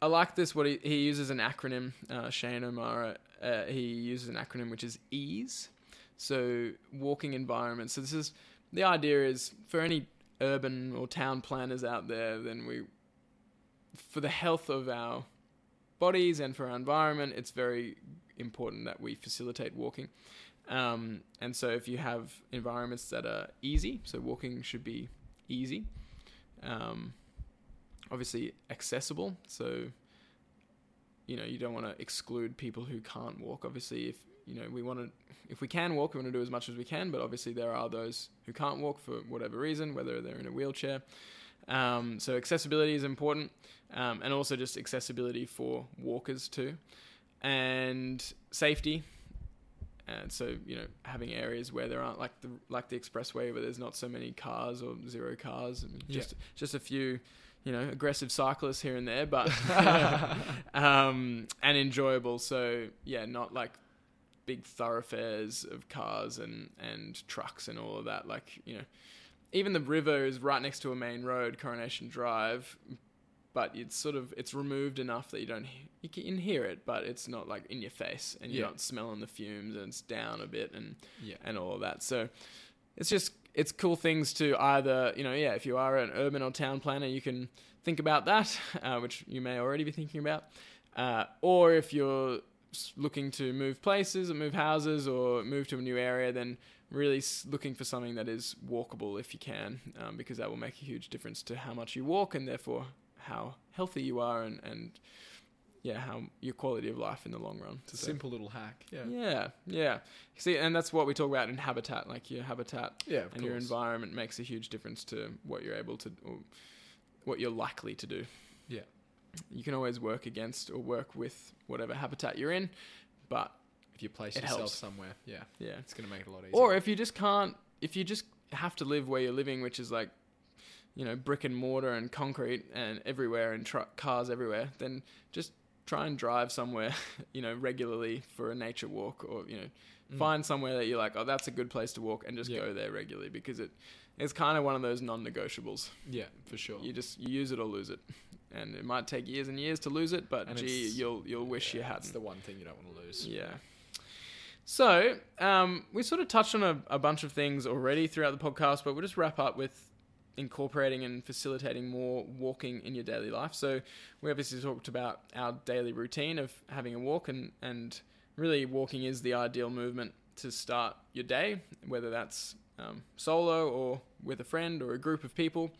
Speaker 1: I like this. What he, he uses an acronym. Uh, Shane O'Mara. Uh, he uses an acronym which is EASE. So walking environments. So this is the idea is for any urban or town planners out there. Then we, for the health of our bodies and for our environment, it's very important that we facilitate walking. Um, and so if you have environments that are easy, so walking should be easy. Um, obviously accessible, so you know you don't want to exclude people who can't walk. Obviously, if you know we want to, if we can walk, we want to do as much as we can. But obviously, there are those who can't walk for whatever reason, whether they're in a wheelchair. Um, so accessibility is important, um, and also just accessibility for walkers too, and safety. And so you know having areas where there aren't like the like the expressway where there's not so many cars or zero cars, and
Speaker 2: Yeah.
Speaker 1: just just a few you know aggressive cyclists here and there, but um, and enjoyable. So yeah, not like big thoroughfares of cars and and trucks and all of that. Like you know, even the river is right next to a main road, Coronation Drive, but it's sort of it's removed enough that you don't you can hear it, but it's not like in your face and you're
Speaker 2: Yeah.
Speaker 1: not smelling the fumes and it's down a bit and
Speaker 2: Yeah.
Speaker 1: and all of that. So it's just it's cool things to either you know yeah if you are an urban or town planner you can think about that uh, which you may already be thinking about uh, or if you're looking to move places or move houses or move to a new area then really looking for something that is walkable if you can um, because that will make a huge difference to how much you walk and therefore how healthy you are and, and yeah how your quality of life in the long run
Speaker 2: It's a
Speaker 1: So-
Speaker 2: simple little hack. Yeah.
Speaker 1: yeah, yeah. See, and that's what we talk about in habitat. Like your habitat
Speaker 2: Yeah,
Speaker 1: and your environment makes a huge difference to what you're able to, or what you're likely to do. You can always work against or work with whatever habitat you're in, but
Speaker 2: If you place yourself
Speaker 1: helps.
Speaker 2: somewhere, yeah,
Speaker 1: yeah.
Speaker 2: it's going to make it a lot easier.
Speaker 1: Or if you just can't, if you just have to live where you're living, which is like, you know, brick and mortar and concrete and everywhere and truck cars everywhere, then just try and drive somewhere, you know, regularly for a nature walk or, you know,
Speaker 2: Mm.
Speaker 1: find somewhere that you're like, oh, that's a good place to walk and just
Speaker 2: Yeah.
Speaker 1: go there regularly because it it's kind of one of those non-negotiables.
Speaker 2: yeah, for sure.
Speaker 1: You just you use it or lose it. And it might take years and years to lose it, but
Speaker 2: And
Speaker 1: gee, you'll you'll wish you
Speaker 2: Yeah,
Speaker 1: hadn't.
Speaker 2: It's the one thing you don't want to lose.
Speaker 1: Yeah. So, um, we sort of touched on a, a bunch of things already throughout the podcast, but we'll just wrap up with incorporating and facilitating more walking in your daily life. So, we obviously talked about our daily routine of having a walk, and, and really, walking is the ideal movement to start your day, whether that's um, solo or with a friend or a group of people,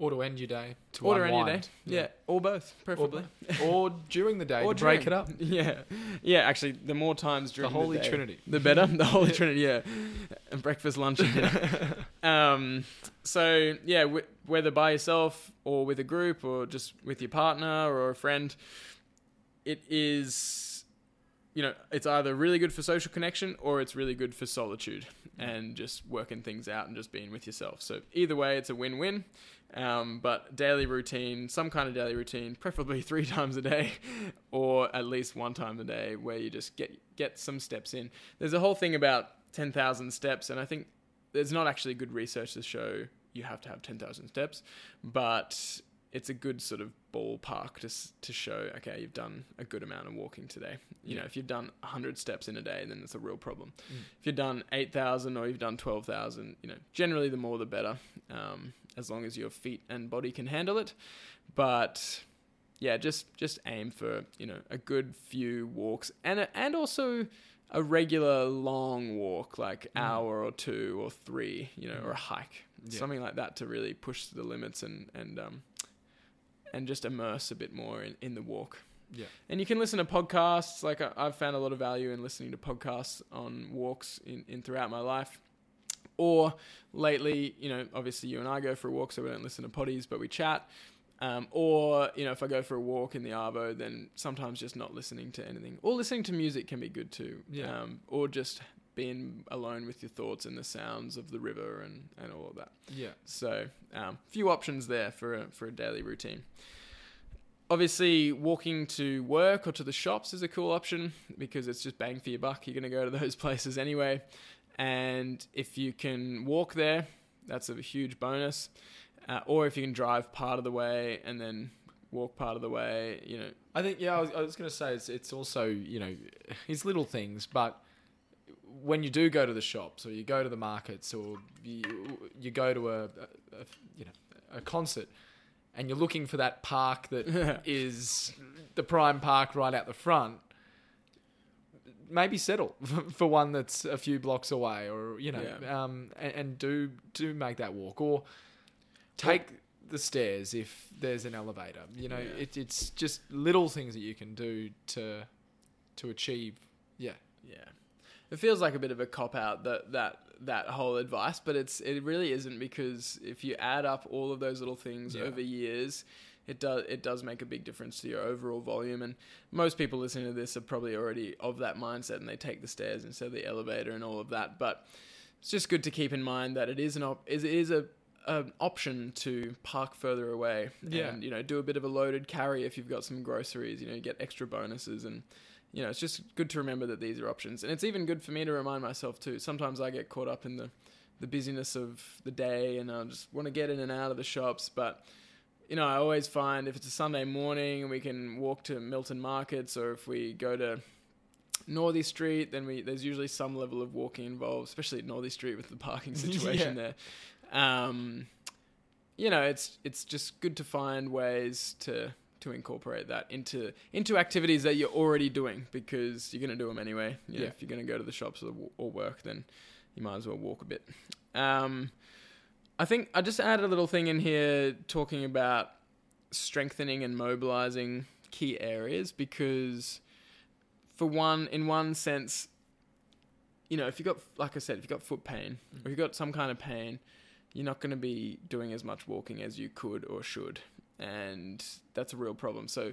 Speaker 2: Or to end your day. To
Speaker 1: or to end your day.
Speaker 2: unwind.
Speaker 1: Yeah. or both, preferably.
Speaker 2: or during the day
Speaker 1: or
Speaker 2: to break it up.
Speaker 1: Yeah, yeah. Actually, the more times during
Speaker 2: The
Speaker 1: during
Speaker 2: Holy
Speaker 1: day,
Speaker 2: Trinity.
Speaker 1: the better. The Holy Trinity, yeah. And breakfast, lunch, and dinner. um, so yeah, w- whether by yourself or with a group or just with your partner or a friend, it is, you know, it's either really good for social connection or it's really good for solitude and just working things out and just being with yourself. So either way, it's a win-win. Um, but daily routine, some kind of daily routine, preferably three times a day, or at least one time a day, where you just get get some steps in. There's a whole thing about ten thousand steps, and I think there's not actually good research to show you have to have ten thousand steps, but it's a good sort of ballpark to to show okay you've done a good amount of walking today. You know if you've done hundred steps in a day, then it's a real problem.
Speaker 2: Mm.
Speaker 1: If you've done eight thousand or you've done twelve thousand, you know generally the more the better, um, as long as your feet and body can handle it. But yeah, just just aim for you know a good few walks and a, and also a regular long walk, like
Speaker 2: Mm.
Speaker 1: hour or two or three, you know, or a hike,
Speaker 2: Yeah.
Speaker 1: something like that to really push the limits and and um and just immerse a bit more in, in the walk.
Speaker 2: Yeah.
Speaker 1: And you can listen to podcasts. Like I, I've found a lot of value in listening to podcasts on walks in, in throughout my life. Or lately, you know, obviously you and I go for a walk, so we don't listen to potties, but we chat. Um, or you know, if I go for a walk in the arvo, then sometimes just not listening to anything, or listening to music can be good too.
Speaker 2: Yeah.
Speaker 1: Um, or just being alone with your thoughts and the sounds of the river and, and all of that.
Speaker 2: Yeah.
Speaker 1: So, um, few options there for a, for a daily routine. Obviously, walking to work or to the shops is a cool option because it's just bang for your buck. You're going to go to those places anyway. And if you can walk there, that's a huge bonus. Uh, or if you can drive part of the way and then walk part of the way, you know.
Speaker 2: I think yeah, I was, I was going to say it's it's also you know it's little things, but when you do go to the shops or you go to the markets or you you go to a, a, a you know a concert and you're looking for that park that is the prime park right out the front. Maybe settle for one that's a few blocks away, or you know,
Speaker 1: Yeah.
Speaker 2: um, and, and do do make that walk, or take the stairs if there's an elevator. You know,
Speaker 1: Yeah.
Speaker 2: it, it's just little things that you can do to to achieve. Yeah,
Speaker 1: Yeah, it feels like a bit of a cop out that that that whole advice, but it's it really isn't because if you add up all of those little things
Speaker 2: Yeah.
Speaker 1: over years, it does it does make a big difference to your overall volume. And most people listening to this are probably already of that mindset, and they take the stairs instead of the elevator and all of that. But it's just good to keep in mind that it is an op- is it is a an option to park further away
Speaker 2: Yeah.
Speaker 1: and you know do a bit of a loaded carry if you've got some groceries you know you get extra bonuses and you know, it's just good to remember that these are options. And it's even good for me to remind myself too. Sometimes I get caught up in the, the busyness of the day and I just want to get in and out of the shops. But, you know, I always find if it's a Sunday morning and we can walk to Milton Markets or if we go to Northey Street, then we there's usually some level of walking involved, especially at Northey Street with the parking situation there. Um, you know, it's it's just good to find ways to to incorporate that into into activities that you're already doing because you're going to do them anyway. You know,
Speaker 2: Yeah.
Speaker 1: If you're going to go to the shops or, or work, then you might as well walk a bit. Um, I think I just added a little thing in here talking about strengthening and mobilizing key areas because, for one, in one sense, you know, if you've got, like I said, if you've got foot pain or if you've got some kind of pain, you're not going to be doing as much walking as you could or should. And that's a real problem. So,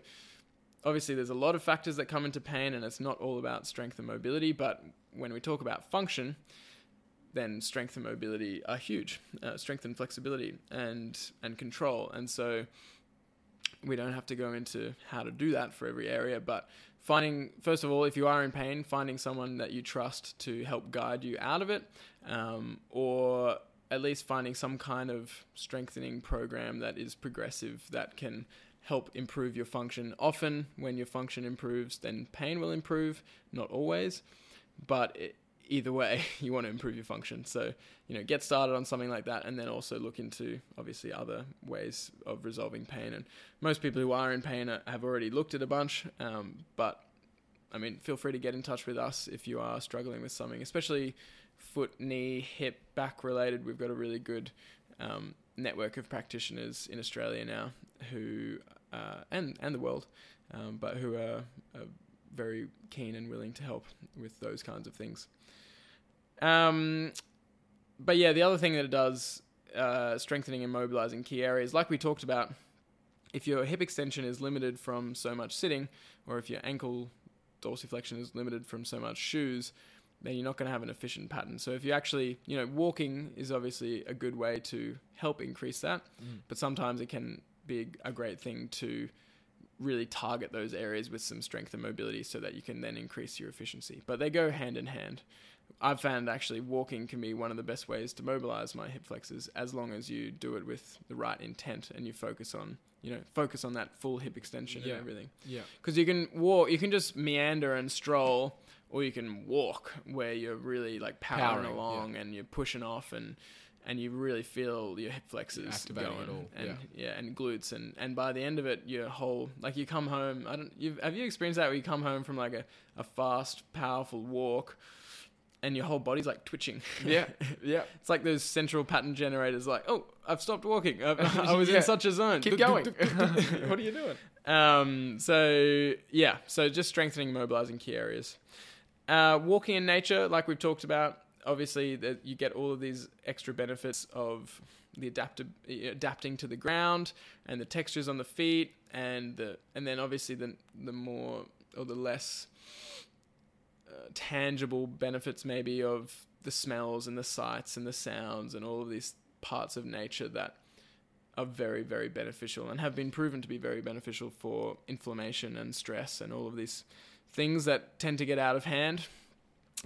Speaker 1: obviously, there's a lot of factors that come into pain, and it's not all about strength and mobility. But when we talk about function, then strength and mobility are huge. Uh, strength and flexibility and and control. And so we don't have to go into how to do that for every area, but finding first of all, if you are in pain, finding someone that you trust to help guide you out of it, um, or at least finding some kind of strengthening program that is progressive that can help improve your function. Often, when your function improves, then pain will improve. Not always, but it, either way, you want to improve your function. So, you know, get started on something like that and then also look into obviously other ways of resolving pain. And most people who are in pain are, have already looked at a bunch, um, but I mean, feel free to get in touch with us if you are struggling with something, especially foot, knee, hip, back related. We've got a really good um, network of practitioners in Australia now who, uh, and, and the world, um, but who are, are very keen and willing to help with those kinds of things. Um, but yeah, the other thing that it does, uh, strengthening and mobilizing key areas, like we talked about, if your hip extension is limited from so much sitting, or if your ankle dorsiflexion is limited from so much shoes, then you're not going to have an efficient pattern. So if you actually, you know, walking is obviously a good way to help increase that, mm. but sometimes it can be a great thing to really target those areas with some strength and mobility so that you can then increase your efficiency. But they go hand in hand. I've found actually walking can be one of the best ways to mobilize my hip flexors as long as you do it with the right intent and you focus on, you know, focus on that full hip extension
Speaker 2: Yeah.
Speaker 1: and everything.
Speaker 2: Yeah.
Speaker 1: Because you can walk, you can just meander and stroll, or you can walk where you're really like powering,
Speaker 2: Powering,
Speaker 1: along and you're pushing off and and you really feel your hip flexors going
Speaker 2: all,
Speaker 1: and yeah. and glutes and and by the end of it your whole like you come home I don't you've have you experienced that where you come home from like a, a fast powerful walk and your whole body's like twitching
Speaker 2: Yeah. Yeah.
Speaker 1: it's like those central pattern generators like oh I've stopped walking I, I was
Speaker 2: Yeah.
Speaker 1: in such a zone
Speaker 2: Keep going. what are you doing?
Speaker 1: um, so yeah, so just strengthening, mobilizing key areas. Uh, walking in nature, like we've talked about, obviously you get all of these extra benefits of the adaptive adapting to the ground and the textures on the feet and the and then obviously the the more or the less uh, tangible benefits maybe of the smells and the sights and the sounds and all of these parts of nature that are very very beneficial and have been proven to be very beneficial for inflammation and stress and all of these things that tend to get out of hand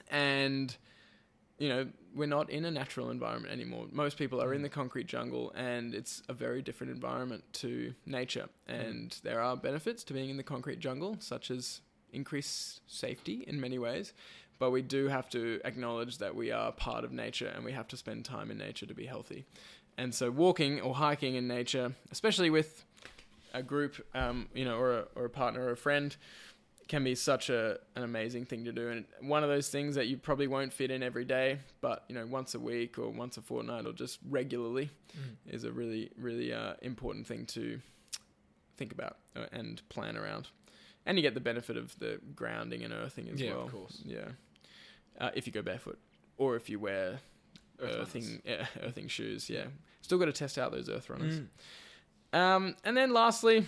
Speaker 1: and you know, we're not in a natural environment anymore. Most people are in the concrete jungle, and it's a very different environment to nature. And mm. there are benefits to being in the concrete jungle, such as increased safety in many ways. But we do have to acknowledge that we are part of nature and we have to spend time in nature to be healthy. And so, walking or hiking in nature, especially with a group, um, you know, or a, or a partner or a friend, can be such a an amazing thing to do. And one of those things that you probably won't fit in every day but you know once a week or once a fortnight or just regularly mm. is a really really uh, important thing to think about uh, and plan around. And you get the benefit of the grounding and earthing as
Speaker 2: yeah,
Speaker 1: well.
Speaker 2: of course.
Speaker 1: Yeah. Uh, if you go barefoot or if you wear earthing yeah, earthing shoes yeah. Still got to test out those earth runners. Mm. um, and then lastly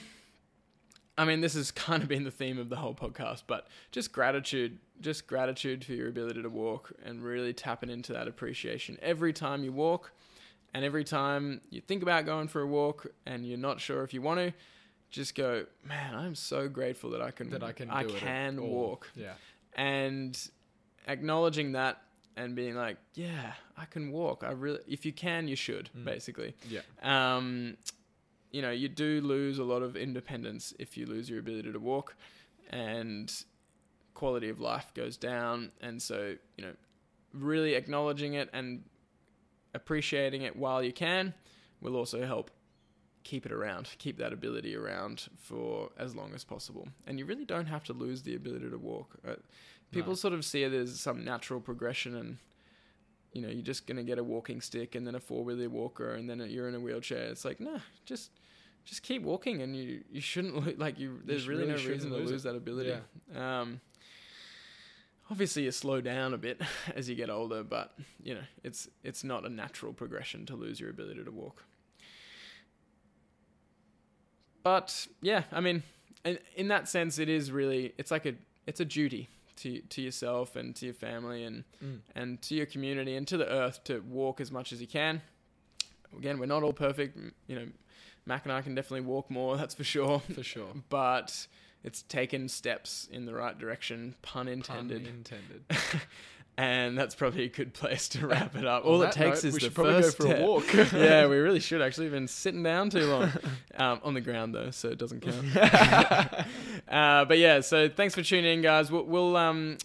Speaker 1: I mean, this has kind of been the theme of the whole podcast, but just gratitude, just gratitude for your ability to walk and really tapping into that appreciation every time you walk. And every time you think about going for a walk and you're not sure if you want to, just go, man, I'm so grateful that I can
Speaker 2: that I can
Speaker 1: I can walk.
Speaker 2: Yeah.
Speaker 1: And acknowledging that and being like, yeah, I can walk. I really if you can, you should, mm. basically.
Speaker 2: Yeah.
Speaker 1: Um you know, you do lose a lot of independence if you lose your ability to walk, and quality of life goes down. And so, you know, really acknowledging it and appreciating it while you can will also help keep it around, keep that ability around for as long as possible. And you really don't have to lose the ability to walk. Uh, people no. sort of see it as some natural progression and you know, you're just gonna get a walking stick and then a four wheeler walker and then you're in a wheelchair. It's like, nah, just just keep walking, and you you shouldn't like you. There's you really, really, no reason to lose, lose that ability. Yeah. Um, obviously, you slow down a bit as you get older, but you know it's it's not a natural progression to lose your ability to walk. But yeah, I mean, in, in that sense, it is really it's like a it's a duty to to yourself and to your family and mm. and to your community and to the earth to walk as much as you can. Again, we're not all perfect, you know Mac and I can definitely walk more, that's for sure.
Speaker 2: For sure.
Speaker 1: But it's taken steps in the right direction, pun intended.
Speaker 2: Pun intended.
Speaker 1: and that's probably a good place to wrap it up. All it takes
Speaker 2: note,
Speaker 1: is the first
Speaker 2: go for
Speaker 1: step.
Speaker 2: a walk.
Speaker 1: yeah, we really should actually. We've been sitting down too long um, on the ground though, so it doesn't count. uh, but yeah, so thanks for tuning in, guys. We'll, we'll um,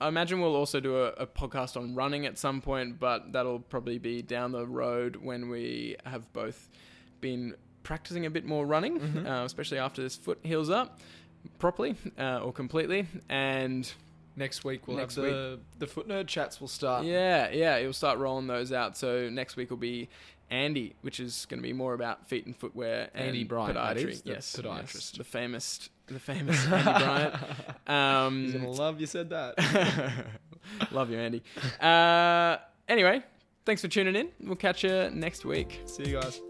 Speaker 1: I imagine we'll also do a, a, podcast on running at some point, but that'll probably be down the road when we have both been practicing a bit more running, mm-hmm. uh, especially after this foot heals up properly uh, or completely. And
Speaker 2: next week we'll next have the week, the foot nerd chats will start.
Speaker 1: Yeah, yeah, it'll start rolling those out. So next week will be Andy, which is going to be more about feet and footwear.
Speaker 2: Andy
Speaker 1: and
Speaker 2: Bryant,
Speaker 1: podiatry.
Speaker 2: yes,
Speaker 1: podiatrist, yes, the famous, the famous Andy Bryant.
Speaker 2: Um, He's gonna love you said that.
Speaker 1: love you, Andy. Uh, anyway, thanks for tuning in. We'll catch you next week.
Speaker 2: See you guys.